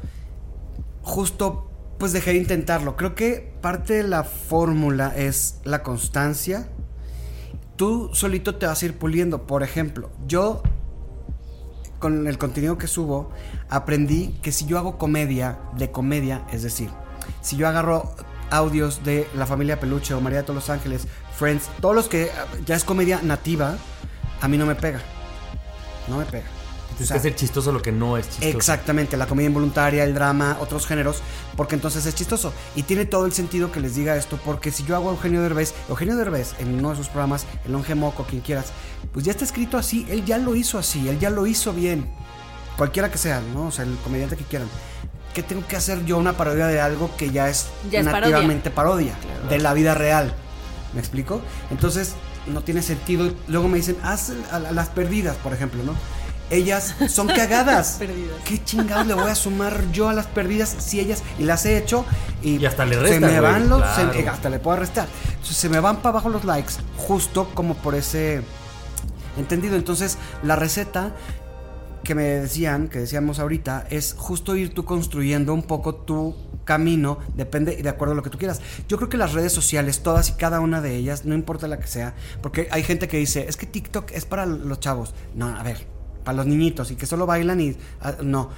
justo, pues dejé de intentarlo. Creo que parte de la fórmula es la constancia. Tú solito te vas a ir puliendo. Por ejemplo, yo, con el contenido que subo, aprendí que si yo hago comedia, de comedia, es decir, si yo agarro audios de La Familia Peluche o María de todos los Ángeles, Friends, todos los que ya es comedia nativa, a mí no me pega. No me pega. Tienes O sea, que hacer chistoso lo que no es chistoso. Exactamente, la comedia involuntaria, el drama, otros géneros, porque entonces es chistoso. Y tiene todo el sentido que les diga esto, porque si yo hago a Eugenio Derbez, Eugenio Derbez en uno de sus programas, El Longe Moco, quien quieras, pues ya está escrito así, él ya lo hizo así, él ya lo hizo bien. Cualquiera que sea, ¿no? O sea, el comediante que quieran. ¿Qué tengo que hacer yo una parodia de algo que ya es, Ya es nativamente parodia, de la vida real? ¿Me explico? Entonces, no tiene sentido. Luego me dicen, haz a las perdidas, por ejemplo, ¿no? Ellas son cagadas. [LAUGHS] Perdidas. ¿Qué chingados le voy a sumar yo a las perdidas si ellas y las he hecho y, Y hasta le se restan, me güey, van los claro. se- hasta le puedo restar. Entonces se me van para abajo los likes justo como por ese entendido. Entonces la receta que me decían, que decíamos ahorita, es justo ir tú construyendo un poco tu camino, depende y de acuerdo a lo que tú quieras. Yo creo que las redes sociales, todas y cada una de ellas, no importa la que sea, porque hay gente que dice, es que TikTok es para los chavos. No, a ver, para los niñitos y que solo bailan y... ah, no.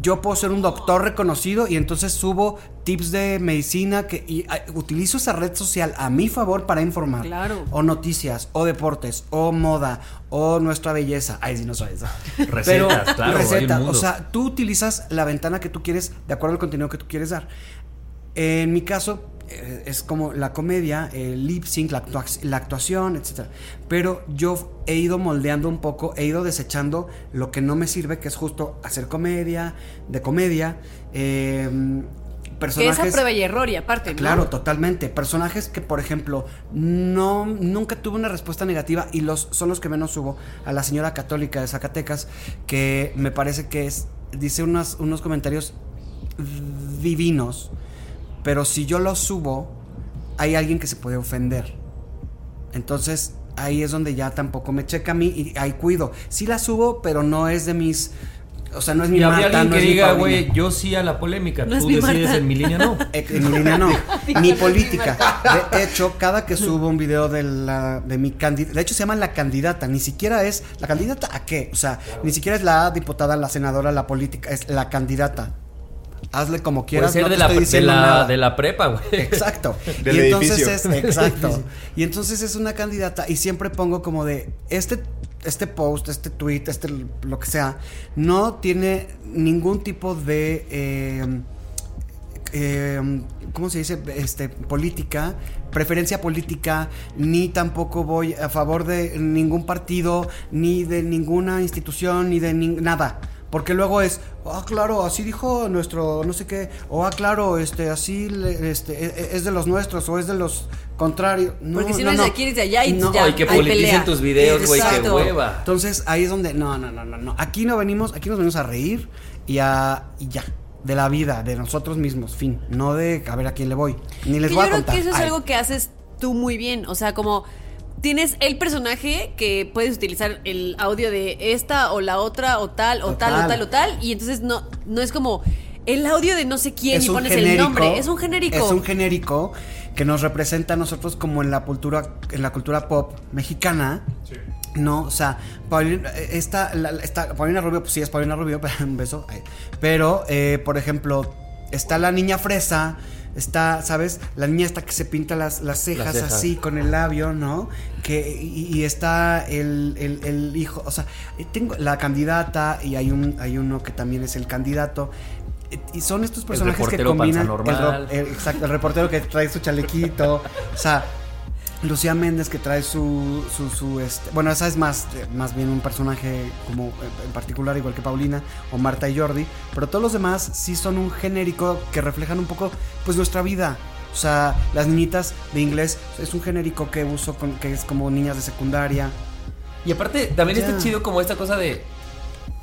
Yo puedo ser un doctor reconocido y entonces subo tips de medicina que y, ah, utilizo esa red social a mi favor para informar. Claro. O noticias, o deportes, o moda, o nuestra belleza. Ay, sí, no soy eso. [LAUGHS] Recetas, Pero, claro, hay un receta. mundo. O sea, tú utilizas la ventana que tú quieres de acuerdo al contenido que tú quieres dar. En mi caso, es como la comedia, el lip sync, la, actua- la actuación, etc. Pero yo he ido moldeando un poco, he ido desechando lo que no me sirve, que es justo hacer comedia, de comedia. eh, Que es personajes... a prueba y error y aparte, ¿no? Claro, totalmente. Personajes que, por ejemplo, no nunca tuve una respuesta negativa y los son los que menos subo. A la señora católica de Zacatecas, que me parece que es dice unas, unos comentarios divinos, pero si yo los subo, hay alguien que se puede ofender. Entonces ahí es donde ya tampoco me checa a mí y ahí cuido. Sí la subo, pero no es de mis o sea, no es mi Y habría Marta, alguien no que es mi diga, güey, yo sí a la polémica. No Tú mi decides Marta. en mi línea, no. [LAUGHS] Eh, En mi línea no, [LAUGHS] ni política. De hecho, cada que subo un video de la de mi candidata, de hecho se llama la candidata, ni siquiera es la candidata a qué, o sea, ni siquiera es la diputada, la senadora, la política, es la candidata. Hazle como Puede quieras. ser no de, la, de, la, de la prepa, güey. Exacto. [LAUGHS] Del y entonces edificio. es exacto. [LAUGHS] Y entonces es una candidata y siempre pongo como de este este post, este tweet, este lo que sea, no tiene ningún tipo de eh, eh, ¿cómo se dice? Este, política, preferencia política, ni tampoco voy a favor de ningún partido, ni de ninguna institución, ni de nada. Porque luego es, ah, claro, así dijo nuestro, no sé qué, o ah, claro, este, así, le- este, e- e- es de los nuestros, o es de los contrarios. No, Porque si no, eres de aquí, eres de allá y No, ya y que hay politicen pelea. tus videos, güey, qué hueva. Entonces ahí es donde, no, no, no, no, no. Aquí no venimos, aquí nos venimos a reír y a, y ya. De la vida, de nosotros mismos, fin. No de a ver a quién le voy. Ni les Que voy yo a creo contar. que eso es Ay. algo que haces tú muy bien. O sea, como tienes el personaje que puedes utilizar el audio de esta o la otra o tal o tal o tal o tal. Y entonces no, no es como el audio de no sé quién es y pones genérico. el nombre. Es un genérico. Es un genérico que nos representa a nosotros como en la cultura, en la cultura pop mexicana. No, o sea, Paulina, esta, la- esta, Paulina Rubio, pues sí es Paulina Rubio, pero [LAUGHS] un beso. Pero, eh, por ejemplo, está la niña fresa, está, ¿sabes? La niña esta que se pinta las, las, cejas, cejas. así con el labio, ¿no? Que, y, y está el, el- el hijo, o sea, eh, tengo la candidata y hay, un, hay uno que también es el candidato. Y son estos personajes que combinan el- exacto, el reportero que trae su chalequito, o sea, Lucía Méndez que trae su, su, su, este, bueno, esa es más, eh, más bien un personaje como eh, en particular, igual que Paulina o Marta y Jordi, pero todos los demás sí son un genérico que reflejan un poco, pues, nuestra vida. O sea, las niñitas de inglés es un genérico que uso, con, que es como niñas de secundaria. Y aparte, también Ya. está chido como esta cosa de.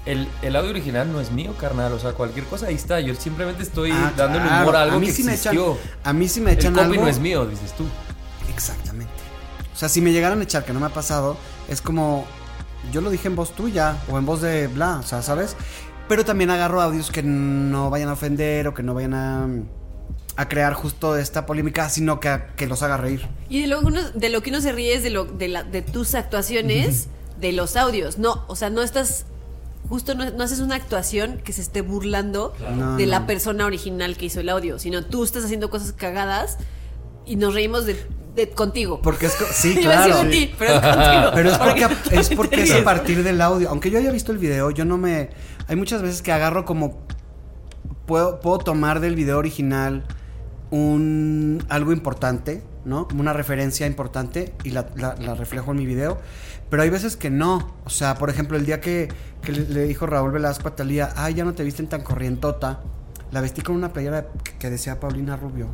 El, el audio original no es mío, carnal. O sea, cualquier cosa ahí está. Yo simplemente estoy Ah, dándole claro. humor a algo a mí que sí me echan, existió. a mí sí me echan el copy algo. no es mío, dices tú. Exactamente. O sea, si me llegaran a echar, que no me ha pasado, es como. Yo lo dije en voz tuya o en voz de bla, o sea, ¿sabes? Pero también agarro audios que no vayan a ofender o que no vayan a, a crear justo esta polémica, sino que, que los haga reír. Y de lo, que uno, de lo que uno se ríe es de, lo, de, la, de tus actuaciones, de los audios. No, o sea, no estás. Justo no, no haces una actuación que se esté burlando No, de la no. persona original que hizo el audio, sino tú estás haciendo cosas cagadas y nos reímos de, de- contigo. Porque es. Sí, [LAUGHS] Iba a decir claro. de ti, pero es contigo. [LAUGHS] Pero es porque, es porque es a [LAUGHS] partir del audio. Aunque yo haya visto el video, yo no me. Hay muchas veces que agarro como. Puedo, puedo tomar del video original un algo importante, ¿no? Como una referencia importante y la, la- la reflejo en mi video. Pero hay veces que no. O sea, por ejemplo, el día que, que le, le dijo Raúl Velasco a Talía, ay, ya no te visten tan corrientota. La vestí con una playera que, que decía Paulina Rubio.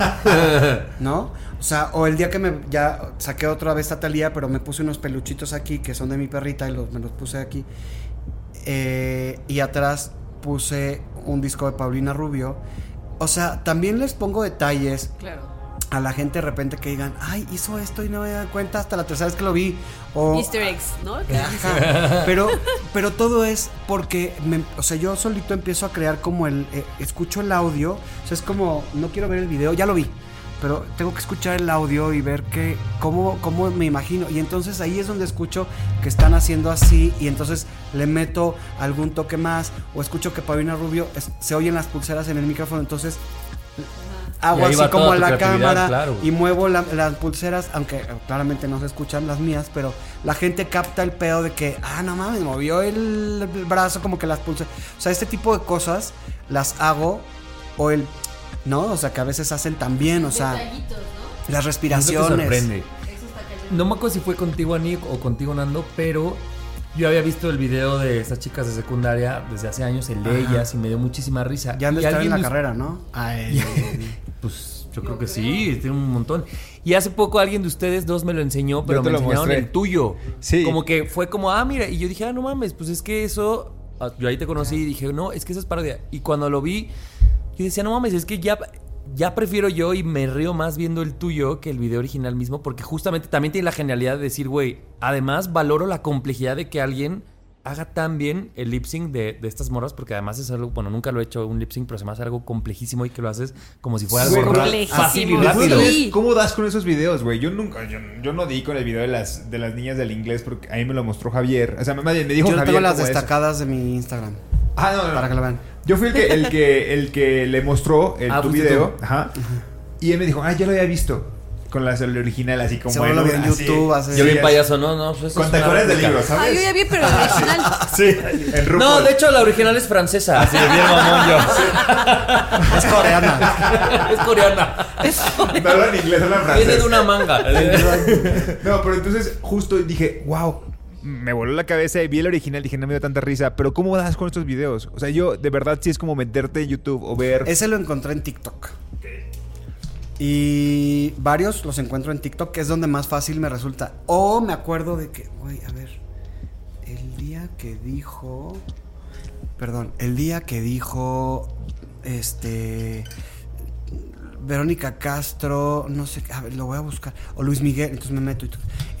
[LAUGHS] ¿No? O sea, o el día que me ya saqué otra vez a Talía, pero me puse unos peluchitos aquí que son de mi perrita y los, me los puse aquí. Eh, y atrás puse un disco de Paulina Rubio. O sea, también les pongo detalles Claro. A la gente de repente que digan, ay, hizo esto y no me da cuenta hasta la tercera vez que lo vi. O, Easter eggs, ¿no? Ajá. [LAUGHS] Pero, pero todo es porque, me- o sea, yo solito empiezo a crear como el, eh, escucho el audio, o sea, es como, no quiero ver el video, ya lo vi, pero tengo que escuchar el audio y ver que, cómo, cómo me imagino. Y entonces ahí es donde escucho que están haciendo así y entonces le meto algún toque más o escucho que Paulina Rubio es- se oyen las pulseras en el micrófono, entonces hago así como la cámara claro. y muevo la- las pulseras, aunque eh, claramente no se escuchan las mías, pero la gente capta el pedo de que, ah, no mames, movió el, el brazo como que las pulseras. O sea, este tipo de cosas las hago o el, ¿no? O sea, que a veces hacen también, o sea, las Eso te respiraciones. sorprende. No me acuerdo si fue contigo, Anik, o contigo, Nando, pero Yo había visto el video de estas chicas de secundaria desde hace años, el de Ajá. ellas, y me dio muchísima risa. Ya han de Y estar en la carrera, ¿no? [LAUGHS] Ay, Pues yo creo que sí, tiene un montón. Y hace poco alguien de ustedes dos me lo enseñó, pero me lo enseñaron mostré. el tuyo. Sí. Como que fue como, ah, mira, y yo dije, ah, no mames, pues es que eso. ah, Yo ahí te conocí y dije, no, es que eso es parodia. Y cuando lo vi, yo decía, no mames, es que ya. Ya prefiero yo y me río más viendo el tuyo que el video original mismo, porque justamente también tiene la genialidad de decir, güey, además valoro la complejidad de que alguien haga tan bien el lip sync de, de estas morras, porque además es algo, bueno, nunca lo he hecho un lip sync, pero se me hace algo complejísimo y que lo haces como si fuera algo fácil y ¿Cómo rápido. Sí. das- ¿Cómo das con esos videos, güey? Yo nunca, yo, yo no di con el video de las, de las niñas del inglés porque ahí me lo mostró Javier. O sea, me, me dijo Yo Javier tengo las destacadas de mi Instagram. Ah, no, no, no. Para que lo vean. Yo fui el que, el que, el que le mostró el, Ah, tu video. tú. Ajá. Y él me dijo, ah, ya lo había visto. Con la original, así como. Seguro lo vi en así. YouTube Yo Sí, payaso, no, no, pues Con es tacones de libro, ¿sabes? Ah, yo ya vi, pero el [LAUGHS] original. Sí, en RuPaul. No, de hecho la original es francesa. Así de bien mamón yo. [LAUGHS] Es coreana. es coreana. No habla en inglés, habla en francés. [LAUGHS] Viene de una manga. No, pero entonces justo dije, wow, me voló la cabeza y vi el original, dije, no me dio tanta risa, pero ¿cómo das con estos videos? O sea, yo de verdad sí es como meterte en YouTube o ver... Ese lo encontré en TikTok. Y varios los encuentro en TikTok, que es donde más fácil me resulta. O me acuerdo de que, güey, a ver, el día que dijo, perdón, el día que dijo, este, Verónica Castro, no sé, a ver, lo voy a buscar, o Luis Miguel, entonces me meto.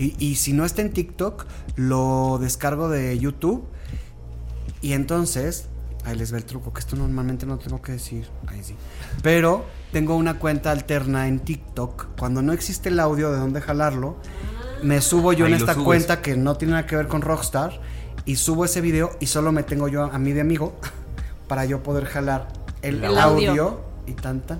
Y, y, si no está en TikTok, lo descargo de YouTube. Y entonces, ahí les va el truco, que esto normalmente no tengo que decir. Ahí sí. Pero tengo una cuenta alterna en TikTok. Cuando no existe el audio de dónde jalarlo, me subo yo Ahí en esta subes. cuenta que no tiene nada que ver con Rockstar. Y subo ese video y solo me tengo yo a mí de amigo [LAUGHS] para yo poder jalar el, El audio. audio. y tanta.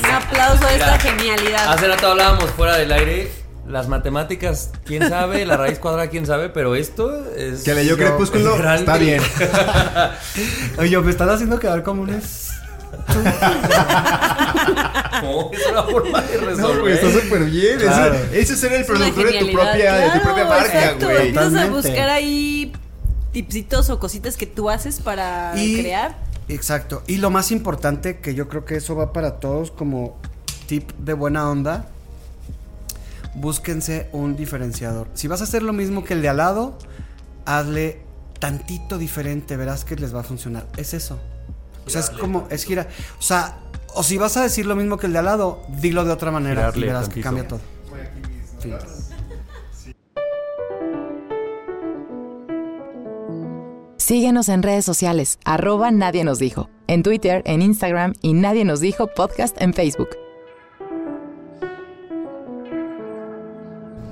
Un aplauso a esta genialidad. Hace rato hablábamos fuera del aire. Las matemáticas, quién sabe, la raíz cuadrada, quién sabe, pero esto es. Que leyó Yo- Crepúsculo, está bien. [LAUGHS] Oye, me están haciendo quedar como un [LAUGHS] No, es una forma de resolver. No, güey, está súper bien. Claro. Ese, ese es ser el productor de tu propia, de tu Claro, propia marca, exacto. güey. Empiezas a buscar ahí tipsitos o cositas que tú haces para Y- crear. Exacto. Y lo más importante, que yo creo que eso va para todos como tip de buena onda, búsquense un diferenciador. Si vas a hacer lo mismo que el de al lado, hazle tantito diferente, verás que les va a funcionar. Es eso. O sea, es como, es gira. O sea, o si vas a decir lo mismo que el de al lado, dilo de otra manera Girarle y verás que cambia todo. Fin. Síguenos en redes sociales, arroba Nadie Nos Dijo, en Twitter, en Instagram y Nadie Nos Dijo Podcast en Facebook.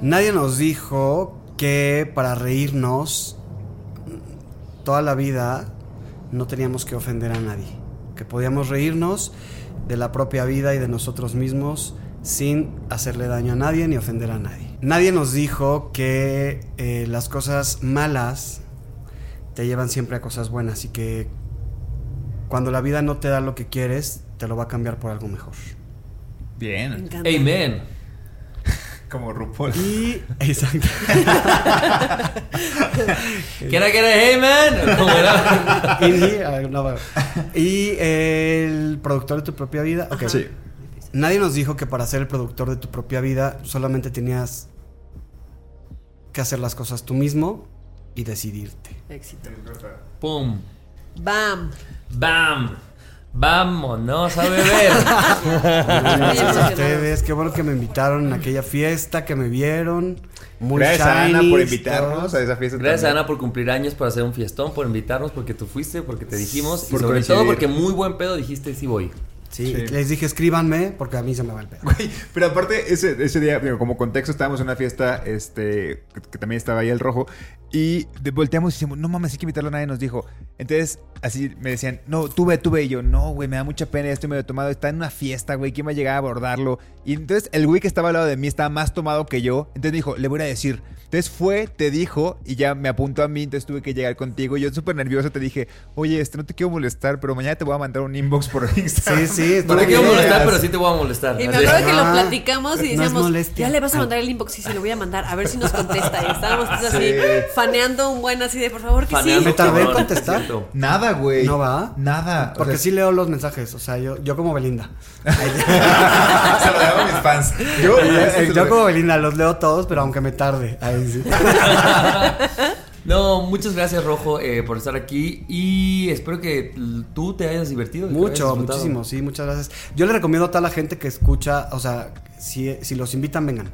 Nadie nos dijo que para reírnos toda la vida no teníamos que ofender a nadie. Que podíamos reírnos de la propia vida y de nosotros mismos sin hacerle daño a nadie ni ofender a nadie. Nadie nos dijo que eh, las cosas malas te llevan siempre a cosas buenas y que cuando la vida no te da lo que quieres, te lo va a cambiar por algo mejor. Me Bien. encanta. Como RuPaul. Y... [LAUGHS] Exacto. ¿Quién era que era Amen? ¿Cómo era? y, no, bueno. Y el productor de tu propia vida. Ok. Sí. Nadie nos dijo que para ser el productor de tu propia vida solamente tenías que hacer las cosas tú mismo y decidirte. Éxito. Pum. Bam. Bam. Vámonos a beber. [LAUGHS] Gracias a ustedes. Qué bueno que me invitaron en aquella fiesta, que me vieron. Muy Gracias a Ana shinies, por invitarnos todos. a esa fiesta. Gracias también. Ana por cumplir años, por hacer un fiestón, por invitarnos, porque tú fuiste, porque te dijimos y sobre coincidir. todo porque muy buen pedo dijiste sí voy. Sí, Sí. les dije escríbanme porque a mí se me va el pedo. Güey, pero aparte, ese, ese día, digo, como contexto, estábamos en una fiesta, este, que, que también estaba ahí el rojo, y de- volteamos y decimos, no mames, hay que invitarlo, nadie nos dijo. Entonces, así me decían, no, tú ve, tú ve, y yo, no, güey, me da mucha pena, ya estoy medio tomado, está en una fiesta, güey, ¿quién va a llegar a abordarlo? Y entonces, el güey que estaba al lado de mí estaba más tomado que yo, entonces me dijo, le voy a decir. Entonces fue, te dijo, y ya me apuntó a mí, entonces tuve que llegar contigo, y yo súper nervioso te dije, oye, este, no te quiero molestar, pero mañana te voy a mandar un inbox por Instagram. Sí, [LAUGHS] sí, No te quiero molestar, pero sí te voy a molestar. Y me acuerdo que lo Ah, platicamos y decíamos, ya le vas a mandar el inbox y se lo voy a mandar, a ver si nos contesta. Y estábamos así, Sí. Faneando un buen así de por favor que Faneando, sí. Me tardé en contestar. Nada, güey. ¿No va? Nada. O Porque sea, sí leo los mensajes, o sea, yo, yo como Belinda. [LAUGHS] Se lo dejo a mis fans. Yo, Eh, yo como Belinda los leo todos, pero aunque me tarde. Ahí sí. [LAUGHS] No, muchas gracias, Rojo, eh, por estar aquí. Y espero que tú te hayas divertido. hayas Mucho, muchísimo, sí, muchas gracias. Yo le recomiendo a toda la gente que escucha, o sea, si, si los invitan, vengan.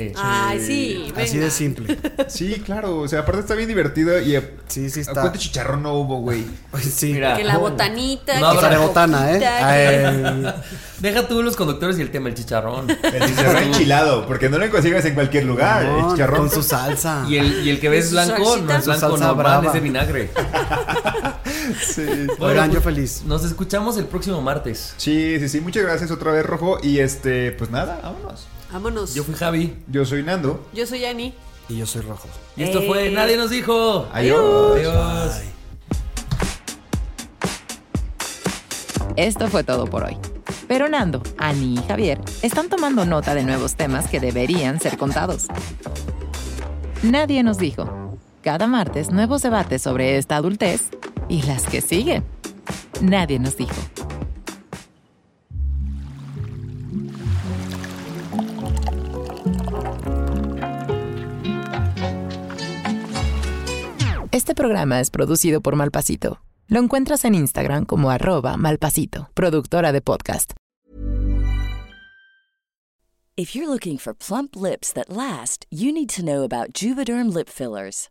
Eh, Ay, sí, Así de simple. Sí, claro. O sea, aparte está bien divertido y. Sí, sí ¿a está. ¿Cuánto chicharrón no hubo, güey? Sí. Mira. Que la Oh. botanita, No que la de botana, ¿eh? [LAUGHS] Deja tú los conductores y el tema, el chicharrón. El chicharrón enchilado, porque no lo consigas en cualquier lugar. el chicharrón con su salsa. Y el, y el que ves blanco no es blanco normal, brava. es de vinagre. [LAUGHS] Sí. Oigan, pues, yo feliz. Nos escuchamos el próximo martes. sí, sí, sí. Muchas gracias otra vez, Rojo. Y este, pues nada, vámonos. Vámonos. Yo fui Javi. Yo soy Nando. Yo soy Ani. Y yo soy rojo. Y esto Eh. fue Nadie nos dijo. Adiós. Adiós. Esto fue todo por hoy. Pero Nando, Ani y Javier están tomando nota de nuevos temas que deberían ser contados. Nadie nos dijo. Cada martes nuevos debates sobre esta adultez y las que siguen. Nadie nos dijo. Este programa es producido por Malpasito. Lo encuentras en Instagram como arroba malpasito, productora de podcast. If you're looking for plump lips that last, you need to know about Juvederm lip fillers.